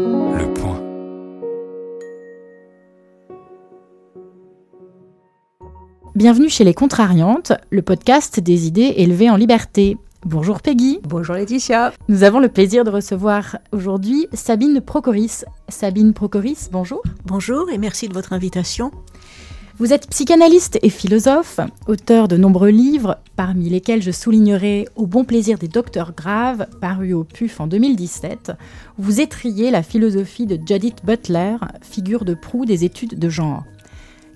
Le point. Bienvenue chez Les Contrariantes, le podcast des idées élevées en liberté. Bonjour Peggy. Bonjour Laetitia. Nous avons le plaisir de recevoir aujourd'hui Sabine Procoris. Sabine Procoris, bonjour. Bonjour et merci de votre invitation. Vous êtes psychanalyste et philosophe, auteur de nombreux livres, parmi lesquels je soulignerai Au bon plaisir des docteurs graves, paru au PUF en 2017, où vous étriez la philosophie de Judith Butler, figure de proue des études de genre.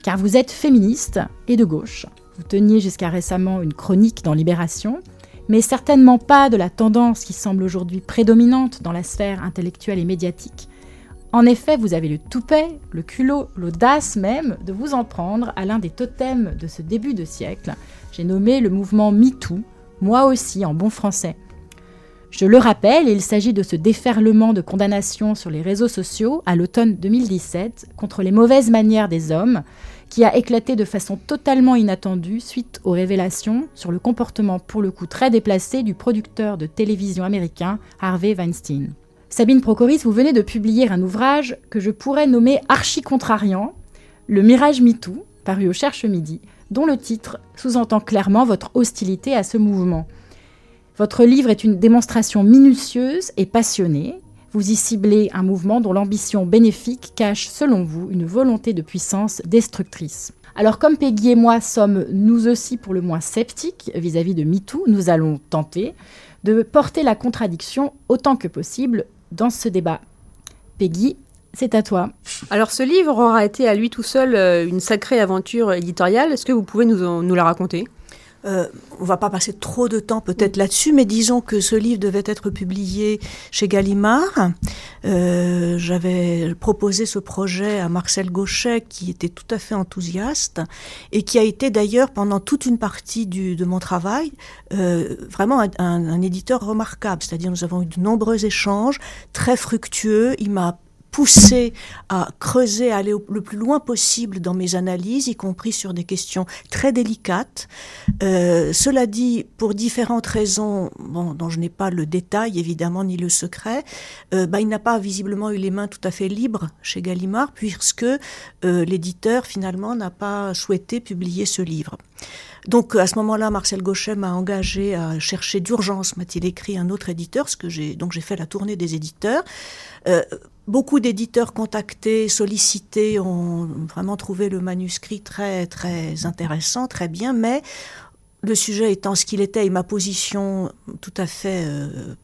Car vous êtes féministe et de gauche. Vous teniez jusqu'à récemment une chronique dans Libération, mais certainement pas de la tendance qui semble aujourd'hui prédominante dans la sphère intellectuelle et médiatique, en effet, vous avez le toupet, le culot, l'audace même de vous en prendre à l'un des totems de ce début de siècle. J'ai nommé le mouvement MeToo, moi aussi en bon français. Je le rappelle, il s'agit de ce déferlement de condamnations sur les réseaux sociaux à l'automne 2017 contre les mauvaises manières des hommes qui a éclaté de façon totalement inattendue suite aux révélations sur le comportement pour le coup très déplacé du producteur de télévision américain Harvey Weinstein. Sabine Procoris, vous venez de publier un ouvrage que je pourrais nommer archi-contrariant, Le Mirage MeToo, paru au Cherche Midi, dont le titre sous-entend clairement votre hostilité à ce mouvement. Votre livre est une démonstration minutieuse et passionnée. Vous y ciblez un mouvement dont l'ambition bénéfique cache, selon vous, une volonté de puissance destructrice. Alors comme Peggy et moi sommes nous aussi pour le moins sceptiques vis-à-vis de MeToo, nous allons tenter de porter la contradiction autant que possible dans ce débat. Peggy, c'est à toi. Alors ce livre aura été à lui tout seul euh, une sacrée aventure éditoriale. Est-ce que vous pouvez nous, nous la raconter? Euh, on va pas passer trop de temps peut-être là-dessus, mais disons que ce livre devait être publié chez Gallimard. Euh, J'avais proposé ce projet à Marcel Gauchet, qui était tout à fait enthousiaste et qui a été d'ailleurs pendant toute une partie du, de mon travail euh, vraiment un, un, un éditeur remarquable. C'est-à-dire nous avons eu de nombreux échanges très fructueux. Il m'a poussé à creuser, à aller le plus loin possible dans mes analyses, y compris sur des questions très délicates. Euh, cela dit, pour différentes raisons, bon, dont je n'ai pas le détail évidemment ni le secret, euh, bah, il n'a pas visiblement eu les mains tout à fait libres chez Gallimard, puisque euh, l'éditeur finalement n'a pas souhaité publier ce livre. Donc à ce moment-là, Marcel Gauchet m'a engagé à chercher d'urgence, m'a-t-il écrit, un autre éditeur, ce que j'ai donc j'ai fait la tournée des éditeurs. Euh, beaucoup d'éditeurs contactés, sollicités, ont vraiment trouvé le manuscrit très très intéressant, très bien, mais le sujet étant ce qu'il était et ma position tout à fait euh,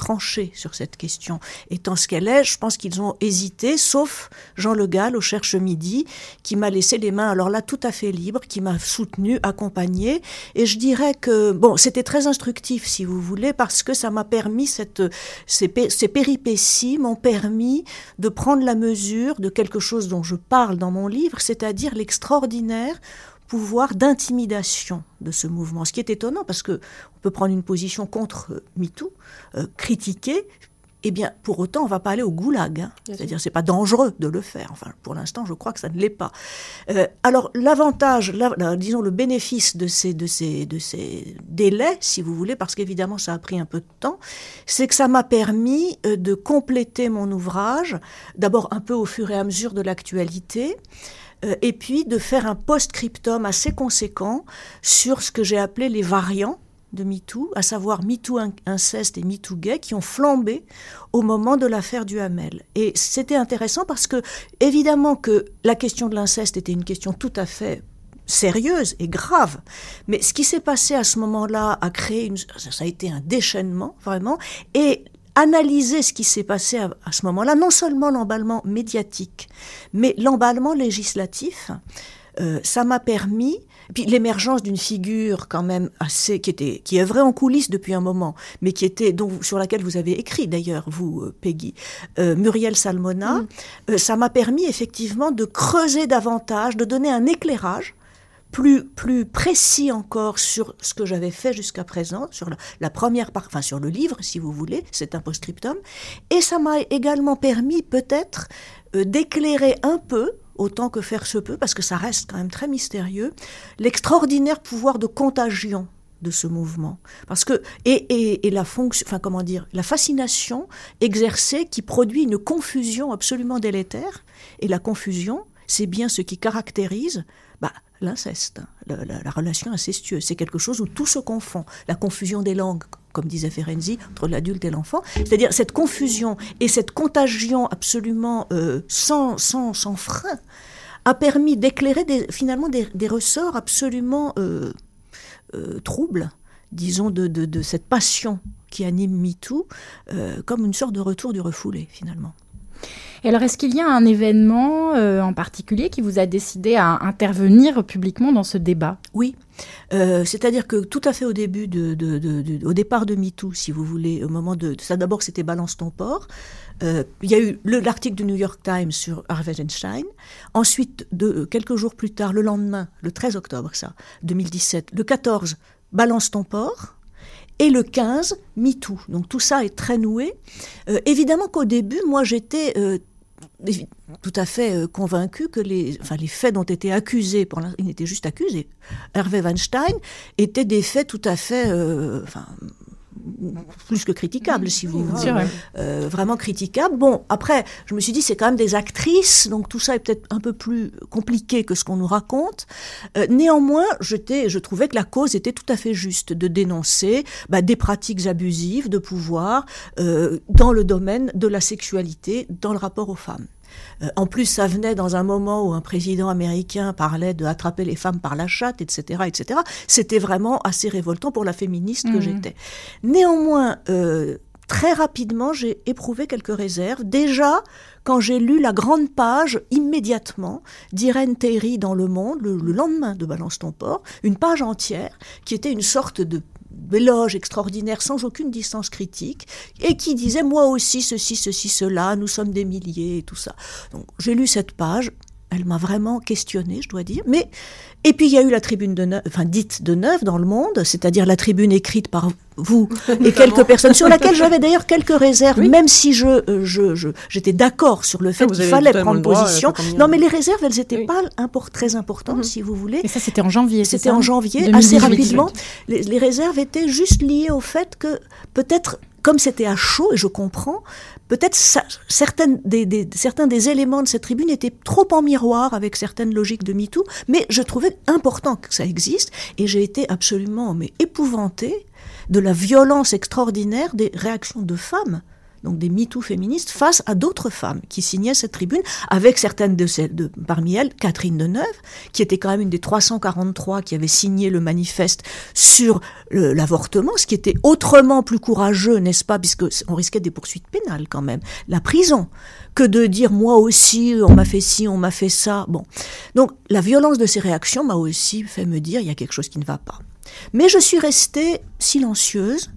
tranché sur cette question. Étant ce qu'elle est, je pense qu'ils ont hésité, sauf Jean Le Gall au Cherche Midi, qui m'a laissé les mains, alors là, tout à fait libres, qui m'a soutenu, accompagné. Et je dirais que, bon, c'était très instructif, si vous voulez, parce que ça m'a permis, cette, ces, ces péripéties m'ont permis de prendre la mesure de quelque chose dont je parle dans mon livre, c'est-à-dire l'extraordinaire pouvoir d'intimidation de ce mouvement. Ce qui est étonnant parce que on peut prendre une position contre euh, MeToo, euh, critiquer, eh bien, pour autant, on va pas aller au goulag. Hein. C'est-à-dire, c'est pas dangereux de le faire. Enfin, pour l'instant, je crois que ça ne l'est pas. Euh, alors, l'avantage, la, disons le bénéfice de ces, de ces, de ces délais, si vous voulez, parce qu'évidemment, ça a pris un peu de temps, c'est que ça m'a permis de compléter mon ouvrage, d'abord un peu au fur et à mesure de l'actualité, euh, et puis de faire un post-scriptum assez conséquent sur ce que j'ai appelé les variants de MeToo, à savoir MeToo inceste et MeToo gay, qui ont flambé au moment de l'affaire du Hamel. Et c'était intéressant parce que, évidemment, que la question de l'inceste était une question tout à fait sérieuse et grave. Mais ce qui s'est passé à ce moment-là a créé une, ça a été un déchaînement, vraiment. Et analyser ce qui s'est passé à, à ce moment-là, non seulement l'emballement médiatique, mais l'emballement législatif, euh, ça m'a permis, puis l'émergence d'une figure quand même assez qui était qui est vraie en coulisses depuis un moment, mais qui était dont sur laquelle vous avez écrit d'ailleurs vous euh, Peggy, euh, Muriel Salmona, mm. ça m'a permis effectivement de creuser davantage, de donner un éclairage plus, plus précis encore sur ce que j'avais fait jusqu'à présent, sur la, première enfin sur le livre, si vous voulez, c'est un post-scriptum. Et ça m'a également permis peut-être euh, d'éclairer un peu, autant que faire se peut, parce que ça reste quand même très mystérieux, l'extraordinaire pouvoir de contagion de ce mouvement. Parce que, et, et, la fonction, enfin, comment dire, la fascination exercée qui produit une confusion absolument délétère. Et la confusion, c'est bien ce qui caractérise bah, l'inceste, la, relation incestueuse. C'est quelque chose où tout se confond. La confusion des langues, comme disait Ferenczi, entre l'adulte et l'enfant. C'est-à-dire cette confusion et cette contagion absolument euh, sans, sans, sans frein a permis d'éclairer finalement des, ressorts absolument euh, euh, troubles, disons, de, de, cette passion qui anime MeToo, comme une sorte de retour du refoulé finalement. Alors, est-ce qu'il y a un événement en particulier qui vous a décidé à intervenir publiquement dans ce débat? Oui, c'est-à-dire que tout à fait au début de, au départ de MeToo, si vous voulez, au moment de ça d'abord c'était Balance ton port, euh, il y a eu l'article du New York Times sur Harvey Weinstein. Ensuite, de, quelques jours plus tard, le lendemain, le 13 octobre, ça, 2017, le 14, Balance ton port. Et le 15, MeToo. Donc tout ça est très noué. Euh, évidemment qu'au début, moi j'étais euh, tout à fait convaincu que les, enfin, les faits dont étaient accusés, pour il était juste accusé, Hervé Weinstein, étaient des faits tout à fait, enfin, plus que critiquable, si vous voulez. Euh, vraiment critiquable. Bon, après, je me suis dit, c'est quand même des actrices, donc tout ça est peut-être un peu plus compliqué que ce qu'on nous raconte. Euh, néanmoins, je trouvais que la cause était tout à fait juste de dénoncer bah, des pratiques abusives de pouvoir euh, dans le domaine de la sexualité, dans le rapport aux femmes. Euh, en plus, ça venait dans un moment où un président américain parlait de attraper les femmes par la chatte, etc., etc. C'était vraiment assez révoltant pour la féministe que mhm. j'étais. Néanmoins, euh, très rapidement, j'ai éprouvé quelques réserves. Déjà, quand j'ai lu la grande page immédiatement d'Irène Terry dans Le Monde, le, le, lendemain de Balance ton port, une page entière qui était une sorte de éloge extraordinaire sans aucune distance critique et qui disait moi aussi ceci, ceci, cela, nous sommes des milliers et tout ça. Donc j'ai lu cette page, elle m'a vraiment questionné, je dois dire, mais et puis il y a eu la tribune de neuf, enfin dite de neuf dans le monde, c'est-à-dire la tribune écrite par vous et quelques personnes, sur laquelle j'avais d'ailleurs quelques réserves, même si je, euh, je, j'étais d'accord sur le fait ah, qu'il fallait prendre position. non, mais les réserves, elles n'étaient pas très importantes, mhm. si vous voulez. Et ça, c'était en janvier. C'était en janvier, assez rapidement. Les, les réserves étaient juste liées au fait que peut-être comme c'était à chaud, et je comprends, peut-être certains des éléments de cette tribune étaient trop en miroir avec certaines logiques de MeToo, mais je trouvais important que ça existe, et j'ai été absolument mais épouvantée de la violence extraordinaire des réactions de femmes donc des MeToo féministes, face à d'autres femmes qui signaient cette tribune, avec certaines de celles, de, parmi elles, Catherine Deneuve, qui était quand même une des 343 qui avait signé le manifeste sur l'avortement, ce qui était autrement plus courageux, n'est-ce pas, puisque on risquait des poursuites pénales quand même, la prison, que de dire moi aussi, on m'a fait ci, on m'a fait ça. Bon, donc la violence de ces réactions m'a aussi fait me dire il y a quelque chose qui ne va pas. Mais je suis restée silencieuse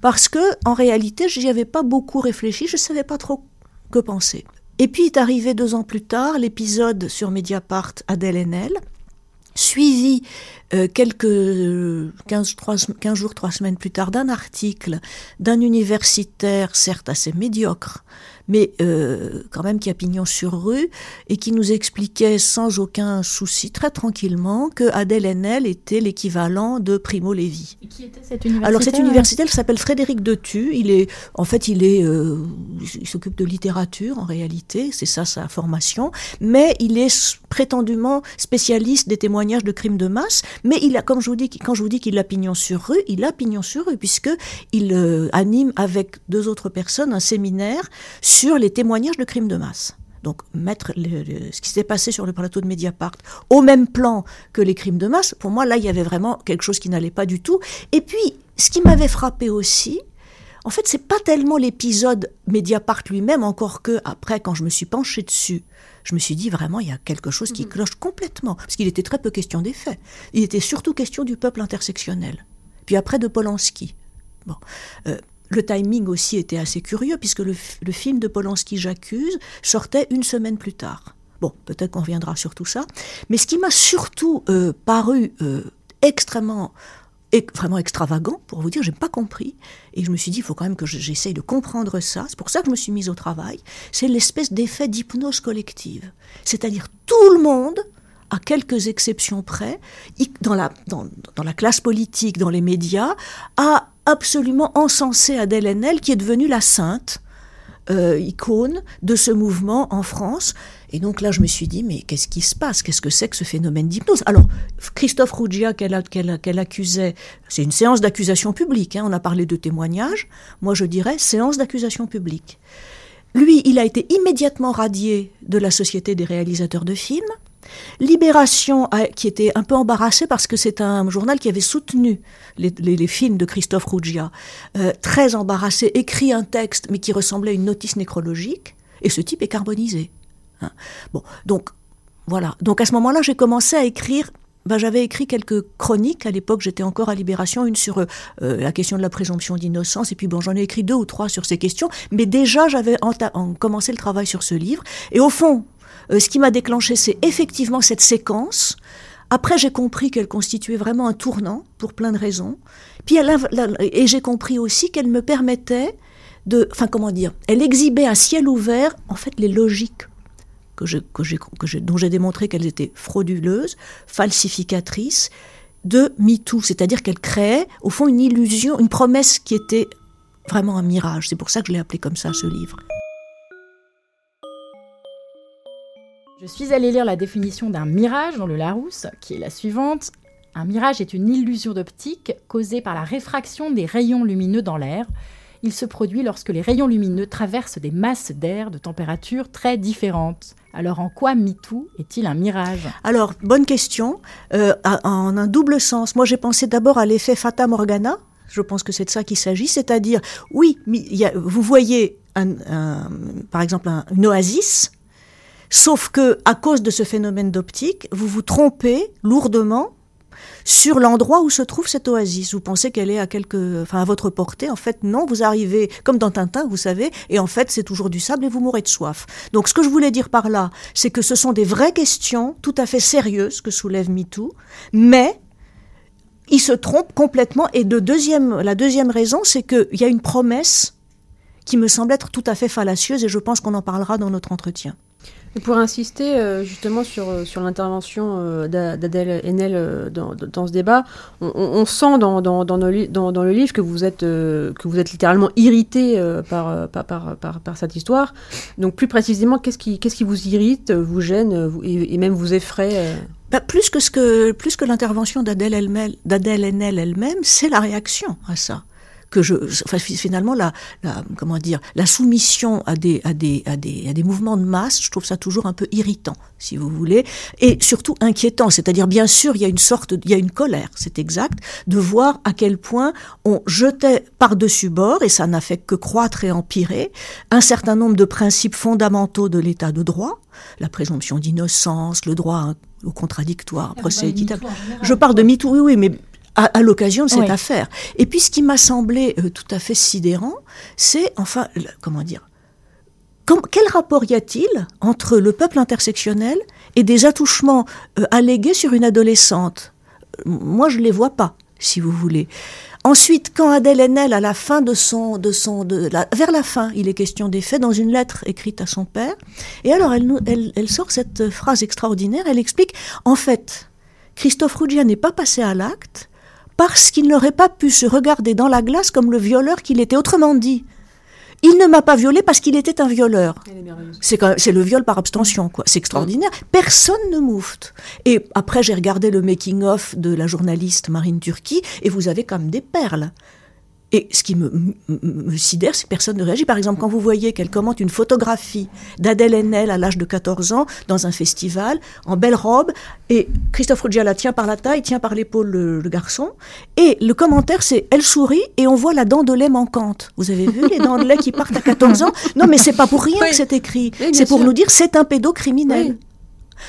parce que en réalité, j'y avais pas beaucoup réfléchi, je savais pas trop que penser. Et puis est arrivé deux ans plus tard l'épisode sur Mediapart Adèle Haenel, suivi euh, quelques 15, 15 jours, trois semaines plus tard d'un article d'un universitaire, certes assez médiocre, mais euh, quand même qui a pignon sur rue, et qui nous expliquait sans aucun souci, très tranquillement, que Adèle Haenel était l'équivalent de Primo Levi. Et qui était cet universitaire Alors cet universitaire? s'appelle Frédéric Detu. Il est, en fait, il est, euh, il s'occupe de littérature en réalité, c'est ça sa formation, mais il est prétendument spécialiste des témoignages de crimes de masse. Mais il a, comme je vous dis, quand je vous dis qu'il a pignon sur rue, il a pignon sur rue puisque il euh, anime avec deux autres personnes un séminaire sur les témoignages de crimes de masse. Donc mettre ce qui s'est passé sur le plateau de Mediapart au même plan que les crimes de masse, pour moi là il y avait vraiment quelque chose qui n'allait pas du tout. Et puis ce qui m'avait frappé aussi, en fait c'est pas tellement l'épisode Mediapart lui-même, encore que après quand je me suis penchée dessus, je me suis dit vraiment il y a quelque chose qui mm-hmm. cloche complètement, parce qu'il était très peu question des faits. Il était surtout question du peuple intersectionnel. Puis après de Polanski. Bon. Euh, le timing aussi était assez curieux, puisque le, film de Polanski, J'accuse, sortait une semaine plus tard. Bon, peut-être qu'on reviendra sur tout ça. Mais ce qui m'a surtout euh, paru euh, extrêmement vraiment extravagant, pour vous dire, j'ai pas compris. Et je me suis dit, il faut quand même que j'essaye de comprendre ça. C'est pour ça que je me suis mise au travail. C'est l'espèce d'effet d'hypnose collective. C'est-à-dire tout le monde à quelques exceptions près, dans la, dans la classe politique, dans les médias, a absolument encensé Adèle Haenel, qui est devenue la sainte euh, icône de ce mouvement en France. Et donc là, je me suis dit, mais qu'est-ce qui se passe? Qu'est-ce que c'est que ce phénomène d'hypnose? Alors, Christophe Ruggia, qu'elle accusait, c'est une séance d'accusation publique, hein, on a parlé de témoignages, moi je dirais séance d'accusation publique. Lui, il a été immédiatement radié de la Société des réalisateurs de films. Libération, qui était un peu embarrassé parce que c'est un journal qui avait soutenu les, films de Christophe Ruggia, euh, très embarrassé, écrit un texte mais qui ressemblait à une notice nécrologique, et ce type est carbonisé. Hein. Bon, donc voilà. Donc à ce moment-là, j'ai commencé à écrire ben, j'avais écrit quelques chroniques. À l'époque, j'étais encore à Libération, une sur euh, la question de la présomption d'innocence, et puis bon, j'en ai écrit deux ou trois sur ces questions. Mais déjà, j'avais commencé le travail sur ce livre. Et au fond, euh, ce qui m'a déclenché, c'est effectivement cette séquence. Après, j'ai compris qu'elle constituait vraiment un tournant pour plein de raisons. Puis, et j'ai compris aussi qu'elle me permettait de, enfin, comment dire, elle exhibait à ciel ouvert, en fait, les logiques dont j'ai démontré qu'elles étaient frauduleuses, falsificatrices de MeToo, c'est-à-dire qu'elle créait au fond une illusion, une promesse qui était vraiment un mirage. C'est pour ça que je l'ai appelé comme ça ce livre. Je suis allée lire la définition d'un mirage dans le Larousse, qui est la suivante. Un mirage est une illusion d'optique causée par la réfraction des rayons lumineux dans l'air. Il se produit lorsque les rayons lumineux traversent des masses d'air de températures très différentes. Alors en quoi MeToo est-il un mirage? Alors, bonne question. Euh, en un double sens. Moi, j'ai pensé d'abord à l'effet Fata Morgana. Je pense que c'est de ça qu'il s'agit. C'est-à-dire, oui, vous voyez, par exemple, une oasis, sauf que à cause de ce phénomène d'optique, vous vous trompez lourdement sur l'endroit où se trouve cette oasis. Vous pensez qu'elle est à quelque, enfin à votre portée? En fait, non. Vous arrivez comme dans Tintin, vous savez, et en fait, c'est toujours du sable et vous mourrez de soif. Donc, ce que je voulais dire par là, c'est que ce sont des vraies questions tout à fait sérieuses que soulève MeToo, mais il se trompe complètement. Et de deuxième, la deuxième raison, c'est qu'il y a une promesse qui me semble être tout à fait fallacieuse, et je pense qu'on en parlera dans notre entretien. Pour insister euh, justement sur, euh, sur l'intervention euh, d'Adèle Haenel dans, dans, ce débat, on, sent dans, dans, dans, le, livre que vous êtes, que vous êtes littéralement irrité par, par, par, par, cette histoire. Donc plus précisément, qu'est-ce qui, qu'est-ce qui vous irrite, vous gêne et, même vous effraie bah, plus que ce que plus que l'intervention d'Adèle Haenel elle-même, c'est la réaction à ça que je, enfin, finalement, la, la, comment dire, la soumission à des, à des, à des, à des mouvements de masse, je trouve ça toujours un peu irritant, si vous voulez, et surtout inquiétant. C'est-à-dire, bien sûr, il y a une sorte, il y a une colère, c'est exact, de voir à quel point on jetait par-dessus bord, et ça n'a fait que croître et empirer, un certain nombre de principes fondamentaux de l'état de droit, la présomption d'innocence, le droit au contradictoire, ah, procès équitable. Je parle de MeToo, oui, oui, mais à, l'occasion de cette affaire. Et puis ce qui m'a semblé euh, tout à fait sidérant, c'est enfin, comment dire, quel rapport y a-t-il entre le peuple intersectionnel et des attouchements euh, allégués sur une adolescente? Moi, je ne les vois pas, si vous voulez. Ensuite, quand Adèle Haenel, à la fin de son, de son, de vers la fin, il est question des faits dans une lettre écrite à son père. Et alors, elle, elle, elle sort cette phrase extraordinaire. Elle explique, en fait, Christophe Ruggia n'est pas passé à l'acte parce qu'il n'aurait pas pu se regarder dans la glace comme le violeur qu'il était. Autrement dit, il ne m'a pas violé parce qu'il était un violeur. C'est le viol par abstention, quoi. C'est extraordinaire. Personne ne moufte. Et après, j'ai regardé le making-of de la journaliste Marine Turki, et vous avez comme des perles. Et ce qui me, me, sidère, c'est que personne ne réagit. Par exemple, quand vous voyez qu'elle commente une photographie d'Adèle Haenel à l'âge de 14 ans dans un festival, en belle robe, et Christophe Ruggia la tient par la taille, tient par l'épaule le, garçon, et le commentaire c'est elle sourit et on voit la dent de lait manquante. Vous avez vu les dents de lait qui partent à 14 ans? Non, mais c'est pas pour rien que c'est écrit. c'est pour nous dire c'est un pédocriminel.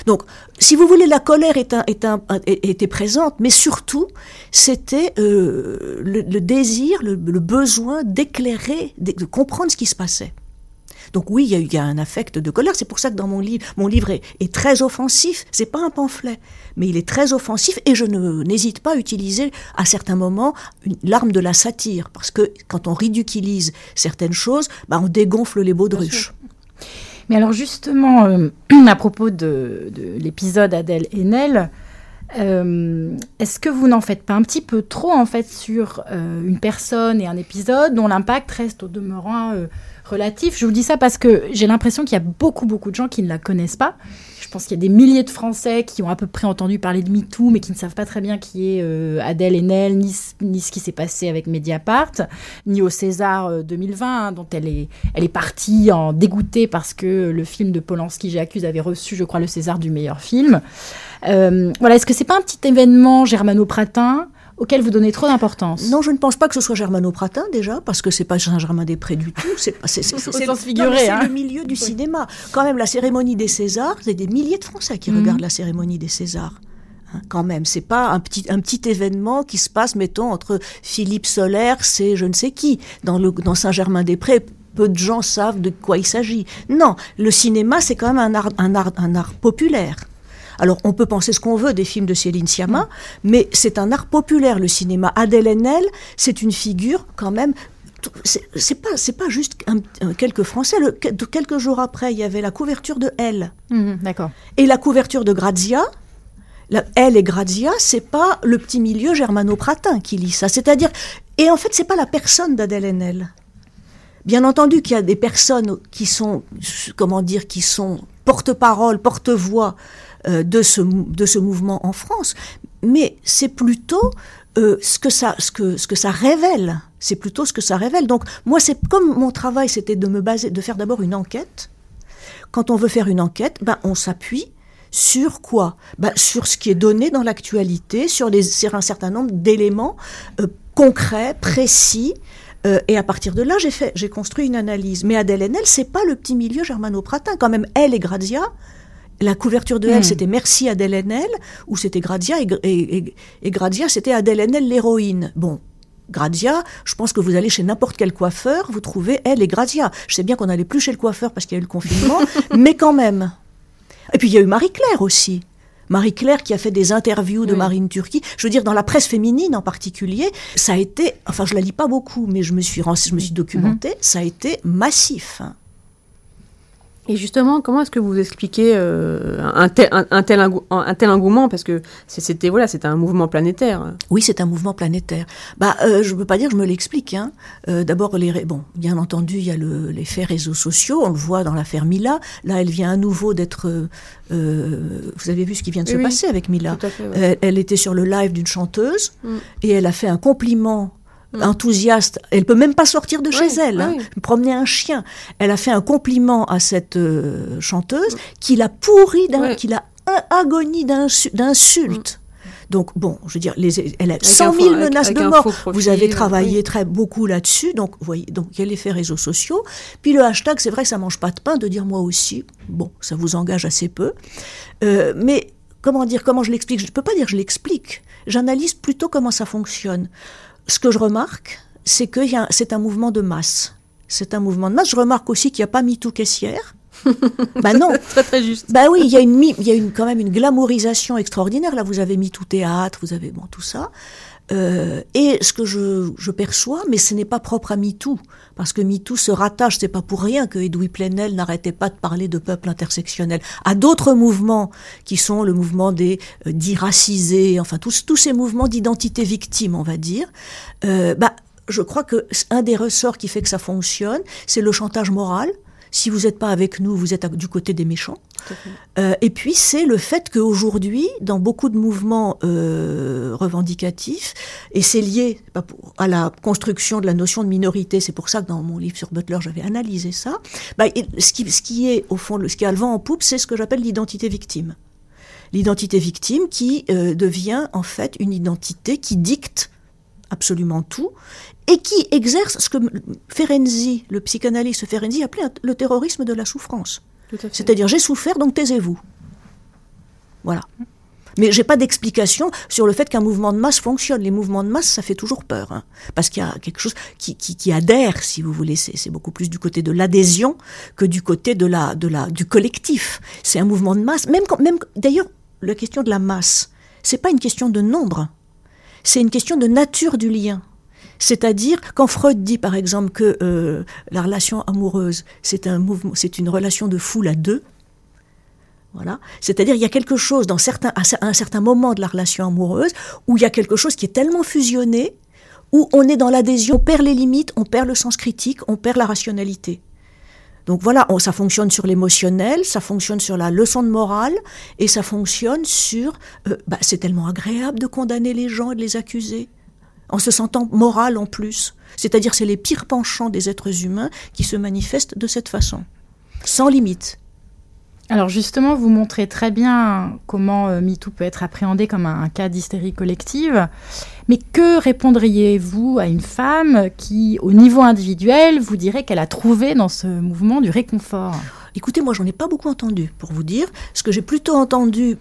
Donc, si vous voulez, la colère est un, est un, était présente, mais surtout, c'était euh, le, désir, le, besoin d'éclairer, de, comprendre ce qui se passait. Donc oui, il y, a, un affect de colère. C'est pour ça que dans mon livre, mon livre est, très offensif. C'est pas un pamphlet, mais il est très offensif et je n'hésite pas à utiliser à certains moments l'arme de la satire, parce que quand on ridiculise certaines choses, bah, on dégonfle les baudruches. Mais alors justement, euh, à propos de, l'épisode Adèle Haenel, euh, est-ce que vous n'en faites pas un petit peu trop en fait sur euh, une personne et un épisode dont l'impact reste au demeurant relatif Je vous dis ça parce que j'ai l'impression qu'il y a beaucoup beaucoup de gens qui ne la connaissent pas je pense qu'il y a des milliers de Français qui ont à peu près entendu parler de MeToo, mais qui ne savent pas très bien qui est euh, Adèle Haenel, ni, ni ce qui s'est passé avec Mediapart, ni au César 2020, euh, hein, dont elle est, partie en dégoûtée parce que le film de Polanski, J'accuse, avait reçu, je crois, le César du meilleur film. Euh, voilà, est-ce que c'est pas un petit événement germano-pratin auquel vous donnez trop d'importance. Non, je ne pense pas que ce soit Germano-Pratin déjà, parce que c'est pas Saint-Germain-des-Prés du tout. C'est hein. le milieu du cinéma. Quand même, la cérémonie des Césars, c'est des milliers de Français qui mhm. regardent la cérémonie des Césars. Hein, quand même, c'est pas un petit, un petit événement qui se passe, mettons, entre Philippe Soler et je ne sais qui. Dans, le, dans Saint-Germain-des-Prés, peu de gens savent de quoi il s'agit. Non, le cinéma, c'est quand même un art, un art, un art populaire. Alors, on peut penser ce qu'on veut des films de Céline Sciamma, mais c'est un art populaire, le cinéma. Adèle Haenel, c'est une figure quand même c'est pas c'est pas juste quelques Français. quelques jours après, il y avait la couverture de Elle. Mhm, d'accord. Et la couverture de Grazia. La, Elle et Grazia, c'est pas le petit milieu germano-pratin qui lit ça. C'est-à-dire, et en fait, c'est pas la personne d'Adèle Haenel. Bien entendu qu'il y a des personnes qui sont, comment dire, qui sont porte-parole, porte-voix de, ce, de ce mouvement en France, mais c'est plutôt euh, ce, que ça, ce, que, ce que ça révèle. C'est plutôt ce que ça révèle. Donc moi, c'est comme mon travail, c'était de me baser, de faire d'abord une enquête. Quand on veut faire une enquête, ben, on s'appuie sur quoi? Ben, Sur ce qui est donné dans l'actualité, sur, sur un certain nombre d'éléments euh, concrets, précis, et à partir de là, j'ai construit une analyse. Mais Adèle Haenel, c'est pas le petit milieu germano-pratin. Quand même, elle et Grazia, la couverture de Elle, hmm. c'était Merci Adèle Haenel, ou c'était Grazia, et, Grazia, c'était Adèle Haenel, l'héroïne. Bon, Grazia, je pense que vous allez chez n'importe quel coiffeur, vous trouvez elle et Grazia. Je sais bien qu'on n'allait plus chez le coiffeur parce qu'il y a eu le confinement, mais quand même. Et puis il y a eu Marie-Claire aussi. Marie-Claire qui a fait des interviews de Marine Turquie. Je veux dire, dans la presse féminine en particulier, ça a été, enfin je la lis pas beaucoup, mais je me suis, je me suis documentée, mhm. ça a été massif. Et justement, comment est-ce que vous expliquez euh, un, tel, un, tel un, tel, engouement? Parce que c'était voilà, un mouvement planétaire. Oui, c'est un mouvement planétaire. Bah, euh, je ne peux pas dire, je me l'explique. Hein. Euh, D'abord, les bon, bien entendu, il y a l'effet réseaux sociaux. On le voit dans l'affaire Mila. Là, elle vient à nouveau d'être. Vous avez vu ce qui vient de se passer avec Mila. elle, était sur le live d'une chanteuse mm. et elle a fait un compliment Mm. enthousiaste. Elle peut même pas sortir de chez elle, hein. promener un chien. Elle a fait un compliment à cette euh, chanteuse mm. qui l'a pourri, qui l'a agonie d'insultes. Mm. Donc bon, je veux dire, les, elle a 100 000 menaces de mort. vous avez travaillé très beaucoup là-dessus, donc vous voyez, donc il y a l'effet réseaux sociaux. Puis le hashtag, c'est vrai, ça mange pas de pain de dire moi aussi. Bon, ça vous engage assez peu, euh, mais comment dire, comment je l'explique? Je ne peux pas dire je l'explique. J'analyse plutôt comment ça fonctionne ce que je remarque, c'est que c'est un mouvement de masse. C'est un mouvement de masse. Je remarque aussi qu'il n'y a pas MeToo caissière. bah non. très très juste. Bah oui, il y a une, il y a une, quand même une glamourisation extraordinaire. Là, vous avez mis tout théâtre, vous avez bon tout ça. Euh, et ce que je, je perçois, mais ce n'est pas propre à MeToo, parce que MeToo se rattache, c'est pas pour rien que Edoui Plenel n'arrêtait pas de parler de peuple intersectionnel, à d'autres mouvements qui sont le mouvement des euh, enfin tous, tous ces mouvements d'identité victime, on va dire. Euh, bah, je crois que un des ressorts qui fait que ça fonctionne, c'est le chantage moral. Si vous n'êtes pas avec nous, vous êtes du côté des méchants. Euh, et puis c'est le fait qu'aujourd'hui, dans beaucoup de mouvements euh, revendicatifs, et c'est lié à la construction de la notion de minorité, c'est pour ça que dans mon livre sur Butler, j'avais analysé ça, bah, ce, qui, ce qui est au fond, ce qui a le vent en poupe, c'est ce que j'appelle l'identité victime. L'identité victime qui euh, devient en fait une identité qui dicte absolument tout, et qui exerce ce que Ferenczi, le psychanalyste Ferenczi, appelait le terrorisme de la souffrance. C'est-à-dire, j'ai souffert, donc taisez-vous. Voilà. Mais j'ai pas d'explication sur le fait qu'un mouvement de masse fonctionne. Les mouvements de masse, ça fait toujours peur, hein. parce qu'il y a quelque chose qui, qui, adhère, si vous voulez. C'est beaucoup plus du côté de l'adhésion que du côté de la, de la, du collectif. C'est un mouvement de masse. Même, quand, même d'ailleurs, la question de la masse, c'est pas une question de nombre c'est une question de nature du lien. C'est-à-dire, quand Freud dit par exemple que euh, la relation amoureuse, c'est un mouvement, c'est une relation de foule à deux, voilà. C'est-à-dire, il y a quelque chose dans certains, à un certain moment de la relation amoureuse où il y a quelque chose qui est tellement fusionné, où on est dans l'adhésion, on perd les limites, on perd le sens critique, on perd la rationalité. Donc voilà, ça fonctionne sur l'émotionnel, ça fonctionne sur la leçon de morale, et ça fonctionne sur... Euh, bah, c'est tellement agréable de condamner les gens et de les accuser, en se sentant moral en plus. C'est-à-dire c'est les pires penchants des êtres humains qui se manifestent de cette façon, sans limite. Alors justement, vous montrez très bien comment euh, MeToo peut être appréhendé comme un, cas d'hystérie collective. Mais que répondriez-vous à une femme qui, au niveau individuel, vous dirait qu'elle a trouvé dans ce mouvement du réconfort? Écoutez, moi, j'en ai pas beaucoup entendu, pour vous dire. Ce que j'ai plutôt entendu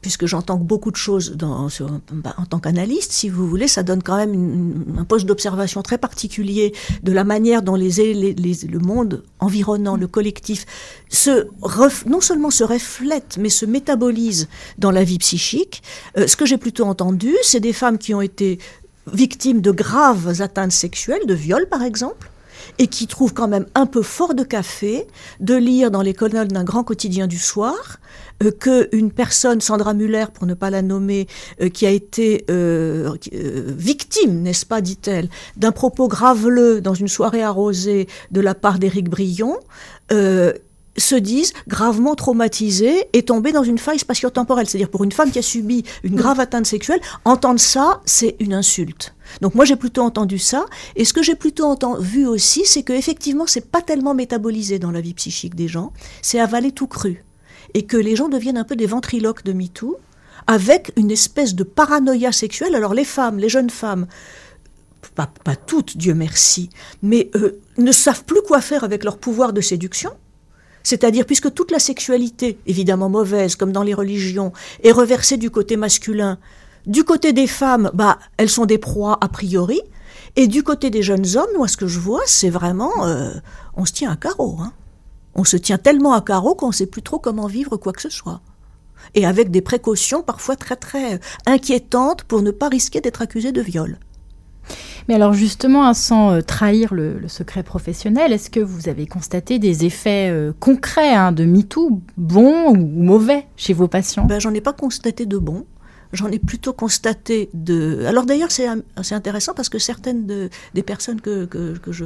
puisque j'entends beaucoup de choses bah, en tant qu'analyste, si vous voulez, ça donne quand même un poste d'observation très particulier de la manière dont les, le monde environnant, le collectif, se non seulement se reflète, mais se métabolise dans la vie psychique. Euh, ce que j'ai plutôt entendu, c'est des femmes qui ont été victimes de graves atteintes sexuelles, de viols par exemple, et qui trouvent quand même un peu fort de café de lire dans les colonnes d'un grand quotidien du soir euh, qu'une personne, Sandra Muller, pour ne pas la nommer, euh, qui a été euh, victime, n'est-ce pas, dit-elle, d'un propos graveleux dans une soirée arrosée de la part d'Éric Brion, se disent gravement traumatisés et tombés dans une faille spatio-temporelle. C'est-à-dire pour une femme qui a subi une grave atteinte sexuelle, entendre ça, c'est une insulte. Donc moi j'ai plutôt entendu ça, et ce que j'ai plutôt entendu, vu aussi, c'est que effectivement c'est pas tellement métabolisé dans la vie psychique des gens, c'est avalé tout cru, et que les gens deviennent un peu des ventriloques de MeToo, avec une espèce de paranoïa sexuelle. Alors les femmes, les jeunes femmes, pas, pas toutes, Dieu merci, mais euh, ne savent plus quoi faire avec leur pouvoir de séduction. C'est-à-dire, puisque toute la sexualité, évidemment mauvaise, comme dans les religions, est reversée du côté masculin, du côté des femmes, bah, elles sont des proies a priori. Et du côté des jeunes hommes, moi, ce que je vois, c'est vraiment, euh, on se tient à carreau. Hein. On se tient tellement à carreau qu'on ne sait plus trop comment vivre quoi que ce soit. Et avec des précautions parfois très très euh, inquiétantes pour ne pas risquer d'être accusé de viol. Mais alors justement, hein, sans euh, trahir le, secret professionnel, est-ce que vous avez constaté des effets concrets hein, de MeToo, bons ou mauvais, chez vos patients? Ben, J'en ai pas constaté de bons j'en ai plutôt constaté de. Alors d'ailleurs, c'est assez intéressant parce que certaines de, des personnes que, que, que, je,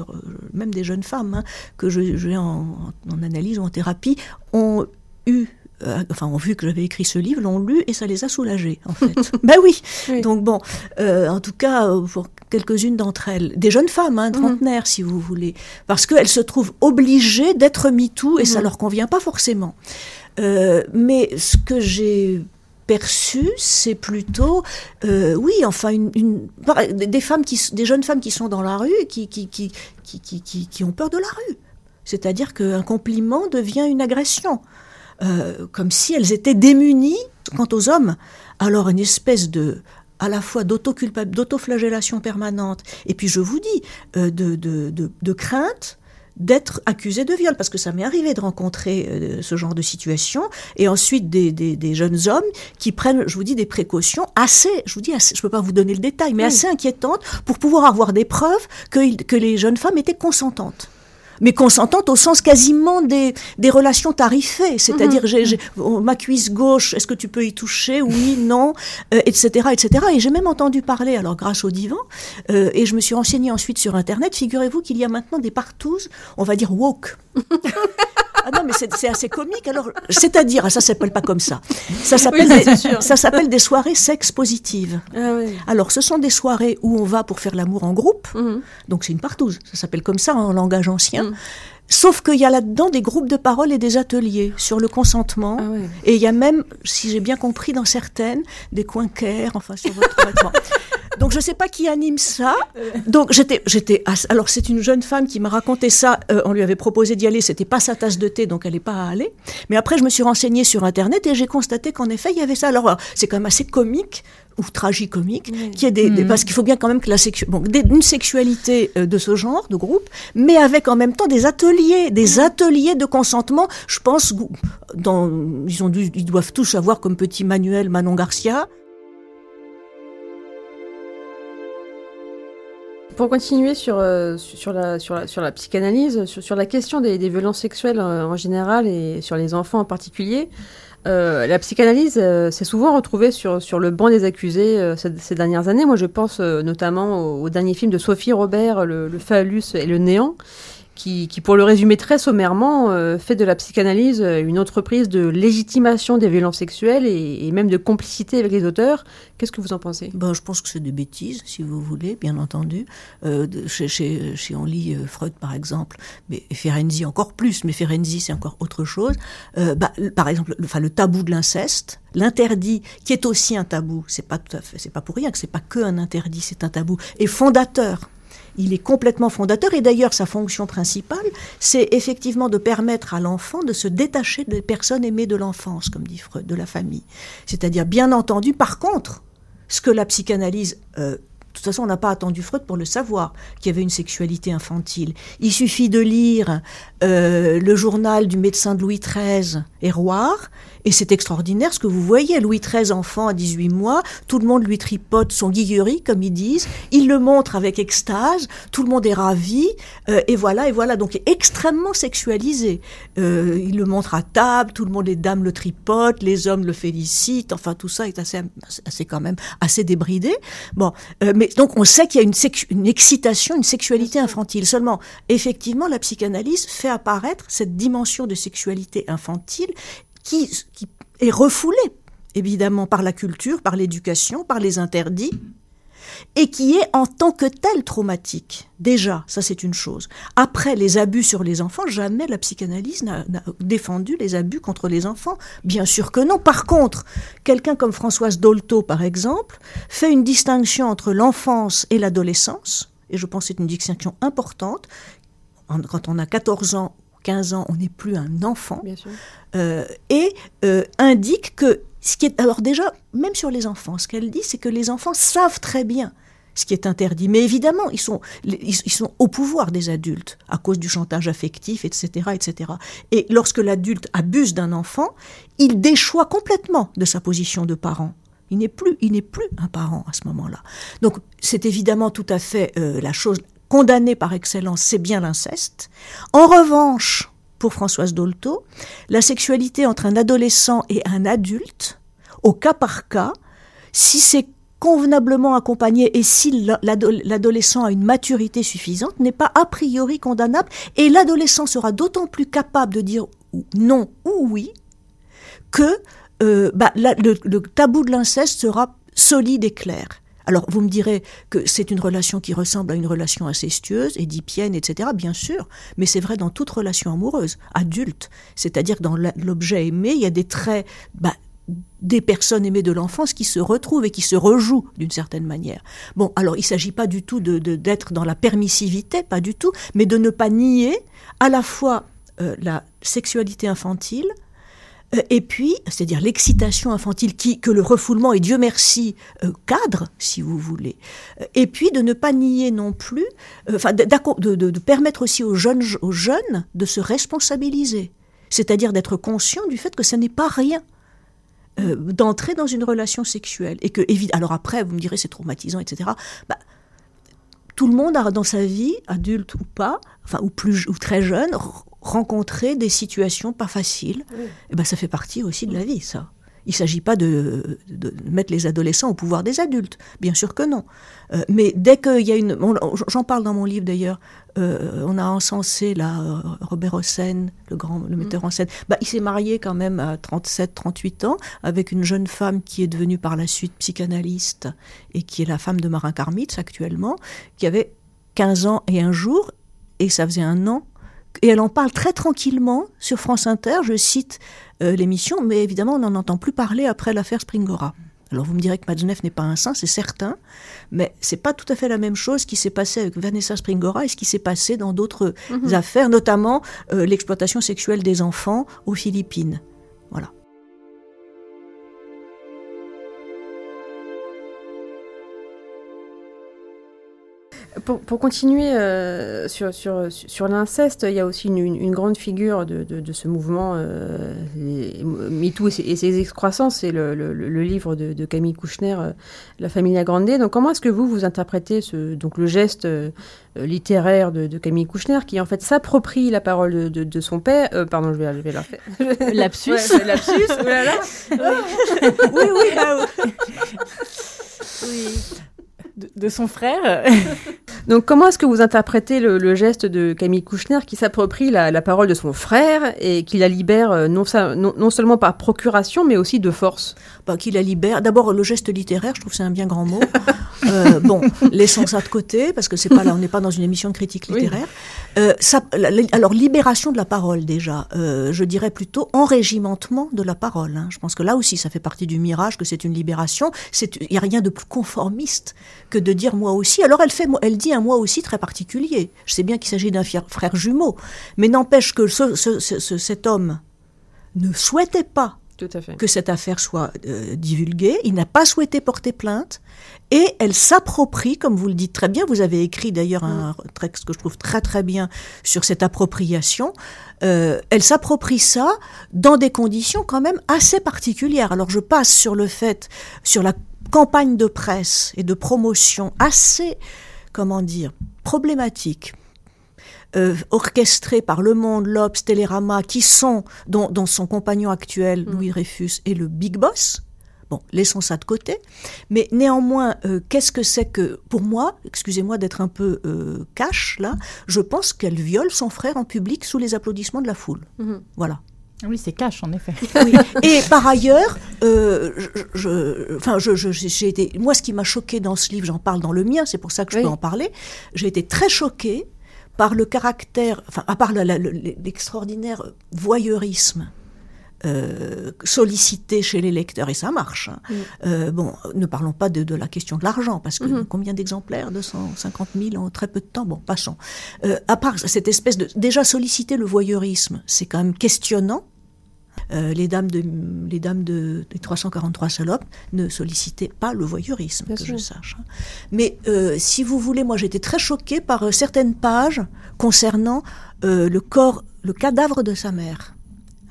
même des jeunes femmes hein, que j'ai en, en, analyse ou en thérapie, ont eu euh, enfin, ont vu que j'avais écrit ce livre, l'ont lu et ça les a soulagées, en fait. ben oui. Donc bon, euh, en tout cas, euh, pour quelques-unes d'entre elles, des jeunes femmes, hein, mhm. trentenaires, si vous voulez, parce qu'elles se trouvent obligées d'être MeToo et ça mhm. leur convient pas forcément. mais ce que j'ai perçu, c'est plutôt, euh, oui, enfin, des femmes qui, jeunes femmes qui sont dans la rue qui, qui, qui, qui, qui ont peur de la rue. C'est-à-dire qu'un compliment devient une agression, euh, comme si elles étaient démunies. Quant aux hommes, alors une espèce de à la fois d'autoflagellation permanente, et puis je vous dis, euh, de crainte, d'être accusé de viol, parce que ça m'est arrivé de rencontrer euh, ce genre de situation, et ensuite des, des, jeunes hommes qui prennent, je vous dis, des précautions assez, je vous dis, je ne peux pas vous donner le détail, mais assez inquiétantes pour pouvoir avoir des preuves que, que les jeunes femmes étaient consentantes mais consentante au sens quasiment des, des relations tarifées, c'est-à-dire j'ai, ma cuisse gauche, est-ce que tu peux y toucher? Oui, non, etc., euh, etc. Et j'ai même entendu parler, alors grâce au divan, euh, et je me suis renseignée ensuite sur Internet, figurez-vous qu'il y a maintenant des partous, on va dire woke. Ah non, mais c'est assez comique. Alors, c'est-à-dire, ça s'appelle pas comme ça. Ça s'appelle des, ça s'appelle des soirées sex positives. Ah Alors, ce sont des soirées où on va pour faire l'amour en groupe. Mhm. Donc, c'est une partouze. Ça s'appelle comme ça en langage ancien. Mhm. Sauf qu'il y a là-dedans des groupes de parole et des ateliers sur le consentement. Ah et il y a même, si j'ai bien compris, dans certaines, des coins care, enfin, sur votre traitement. Donc je ne sais pas qui anime ça. Donc j'étais, j'étais. Alors c'est une jeune femme qui m'a raconté ça. Euh, on lui avait proposé d'y aller. C'était pas sa tasse de thé, donc elle n'est pas allée. Mais après je me suis renseignée sur internet et j'ai constaté qu'en effet il y avait ça. Alors c'est quand même assez comique ou tragicomique, qui est des, mm. parce qu'il faut bien quand même que la sexu bon, une sexualité euh, de ce genre, de groupe, mais avec en même temps des ateliers, des mm. ateliers de consentement. Je pense, dans, ils, ont dû, ils doivent tous avoir comme petit manuel Manon Garcia. pour continuer sur, sur, la, sur, la, sur la psychanalyse, sur, sur la question des, des violences sexuelles en général et sur les enfants en particulier, euh, la psychanalyse euh, s'est souvent retrouvée sur, sur le banc des accusés euh, ces, dernières années. Moi, je pense notamment au, dernier film de Sophie Robert, le, le phallus et le néant, qui, pour le résumer très sommairement, euh, fait de la psychanalyse euh, une entreprise de légitimation des violences sexuelles et, même de complicité avec les auteurs. Qu'est-ce que vous en pensez? Ben, Je pense que c'est des bêtises, si vous voulez, bien entendu. Euh, chez, chez, chez, on Freud, par exemple, mais Ferenczi encore plus, mais Ferenczi, c'est encore autre chose. Bah, par exemple, le, enfin, le tabou de l'inceste, l'interdit, qui est aussi un tabou, c'est pas pas pour rien que c'est pas que un interdit, c'est un tabou, est fondateur il est complètement fondateur et d'ailleurs sa fonction principale, c'est effectivement de permettre à l'enfant de se détacher des personnes aimées de l'enfance, comme dit Freud, de la famille. C'est-à-dire, bien entendu, par contre, ce que la psychanalyse euh, de toute façon, on n'a pas attendu Freud pour le savoir, qu'il y avait une sexualité infantile. Il suffit de lire euh, le journal du médecin de Louis XIII, Héroard, et c'est extraordinaire ce que vous voyez. Louis XIII, enfant à 18 mois, tout le monde lui tripote son guillerie, comme ils disent. Il le montre avec extase, tout le monde est ravi, euh, et voilà, et voilà. Donc extrêmement sexualisé. Euh, il le montre à table, tout le monde, les dames le tripotent, les hommes le félicitent. Enfin, tout ça est assez, assez quand même assez débridé. Bon, euh, mais donc on sait qu'il y a une, une excitation, une sexualité infantile. Seulement, effectivement, la psychanalyse fait apparaître cette dimension de sexualité infantile qui, est refoulé, évidemment, par la culture, par l'éducation, par les interdits, et qui est en tant que tel traumatique. Déjà, ça c'est une chose. Après, les abus sur les enfants, jamais la psychanalyse n'a défendu les abus contre les enfants. Bien sûr que non. Par contre, quelqu'un comme Françoise Dolto, par exemple, fait une distinction entre l'enfance et l'adolescence, et je pense que c'est une distinction importante. Quand on a 14 ans 15 ans, on n'est plus un enfant, euh, et euh, indique que ce qui est alors déjà même sur les enfants, ce qu'elle dit, c'est que les enfants savent très bien ce qui est interdit. Mais évidemment, ils sont, ils, sont au pouvoir des adultes à cause du chantage affectif, etc., etc. Et lorsque l'adulte abuse d'un enfant, il déchoit complètement de sa position de parent. Il n'est plus, il n'est plus un parent à ce moment-là. Donc, c'est évidemment tout à fait euh, la chose condamné par excellence, c'est bien l'inceste. En revanche, pour Françoise Dolto, la sexualité entre un adolescent et un adulte, au cas par cas, si c'est convenablement accompagné et si l'adolescent a une maturité suffisante, n'est pas a priori condamnable et l'adolescent sera d'autant plus capable de dire non ou oui que euh, bah, le tabou de l'inceste sera solide et clair. Alors vous me direz que c'est une relation qui ressemble à une relation incestueuse, édipienne, etc. Bien sûr, mais c'est vrai dans toute relation amoureuse, adulte. C'est-à-dire dans l'objet aimé, il y a des traits bah, des personnes aimées de l'enfance qui se retrouvent et qui se rejouent d'une certaine manière. Bon, alors il ne s'agit pas du tout d'être dans la permissivité, pas du tout, mais de ne pas nier à la fois euh, la sexualité infantile, et puis, c'est-à-dire l'excitation infantile qui, que le refoulement, et Dieu merci, euh, cadre, si vous voulez. Euh, et puis de ne pas nier non plus, de, permettre aussi aux jeunes, aux jeunes de se responsabiliser. C'est-à-dire d'être conscient du fait que ce n'est pas rien. d'entrer dans une relation sexuelle et que alors après vous me direz c'est traumatisant etc tout le monde a dans sa vie adulte ou pas enfin ou plus ou très jeune rencontrer des situations pas faciles, et eh ben ça fait partie aussi de la vie, ça. Il ne s'agit pas de, mettre les adolescents au pouvoir des adultes, bien sûr que non. Euh, mais dès qu'il y a une... J'en parle dans mon livre d'ailleurs, euh, on a encensé là, euh, Robert Hossein, le grand le metteur mm. en scène. Bah, il s'est marié quand même à 37-38 ans avec une jeune femme qui est devenue par la suite psychanalyste et qui est la femme de Marin Karmitz actuellement, qui avait 15 ans et un jour, et ça faisait un an et elle en parle très tranquillement sur France Inter, je cite euh, l'émission, mais évidemment on n'en entend plus parler après l'affaire Springora. Alors vous me direz que Matzneff n'est pas un saint, c'est certain, mais c'est pas tout à fait la même chose qui s'est passé avec Vanessa Springora et ce qui s'est passé dans d'autres mhm. affaires, notamment euh, l'exploitation sexuelle des enfants aux Philippines. Voilà. Pour, pour, continuer euh, sur, sur, sur l'inceste, il y a aussi une, une, grande figure de, de, de ce mouvement euh, MeToo et ses, et ses excroissances, c'est le, le, le, livre de, de Camille Kouchner, euh, La famille Grande. Donc comment est-ce que vous, vous interprétez ce, donc, le geste euh, littéraire de, de, Camille Kouchner qui en fait s'approprie la parole de, de, son père euh, Pardon, je vais, je vais la faire. Lapsus. Ouais, lapsus, oh là là. oui, oui, bah, oui. oui de, son frère. Donc comment est-ce que vous interprétez le, le, geste de Camille Kouchner qui s'approprie la, la, parole de son frère et qui la libère euh, non, non, non seulement par procuration mais aussi de force? Bah, Qui la libère. D'abord le geste littéraire, je trouve c'est un bien grand mot. euh, bon, laissons ça de côté parce que c'est pas là, on n'est pas dans une émission de critique littéraire. Oui. Euh, ça, la, alors libération de la parole déjà, euh, je dirais plutôt enrégimentement de la parole. Hein. Je pense que là aussi ça fait partie du mirage que c'est une libération. Il n'y a rien de plus conformiste que de dire moi aussi. Alors elle fait, elle dit un moi aussi très particulier. Je sais bien qu'il s'agit d'un frère jumeau, mais n'empêche que ce, ce, ce, cet homme ne souhaitait pas que cette affaire soit euh, divulguée. Il n'a pas souhaité porter plainte. Et elle s'approprie, comme vous le dites très bien, vous avez écrit d'ailleurs un texte que je trouve très très bien sur cette appropriation, euh, elle s'approprie ça dans des conditions quand même assez particulières. Alors je passe sur le fait, sur la campagne de presse et de promotion assez, comment dire, problématique. Euh, orchestrée par Le Monde, l'Obs, Télérama, qui sont, dont, dont, son compagnon actuel, Louis Dreyfus, est le big boss. Bon, laissons ça de côté. Mais néanmoins, euh, qu'est-ce que c'est que, pour moi, excusez-moi d'être un peu euh, cash là, je pense qu'elle viole son frère en public sous les applaudissements de la foule. Mm-hmm. Voilà. Oui, c'est cash, en effet. Oui. Et par ailleurs, euh, je, enfin, je, j'ai été, moi, ce qui m'a choqué dans ce livre, j'en parle dans le mien, c'est pour ça que je oui. peux en parler. J'ai été très choquée par le caractère, enfin, à part l'extraordinaire voyeurisme euh, sollicité chez les lecteurs, et ça marche. Hein. Euh, bon, ne parlons pas de, de la question de l'argent, parce que -hmm. combien d'exemplaires 250 000 en très peu de temps? Bon, passons. Euh, à part cette espèce de... Déjà, solliciter le voyeurisme, c'est quand même questionnant. Euh, les dames, de, les dames de, des 343 salopes ne sollicitaient pas le voyeurisme, Bien que sûr. je sache. hein. Mais euh, si vous voulez, moi j'étais très choquée par euh, certaines pages concernant euh, le corps, le cadavre de sa mère.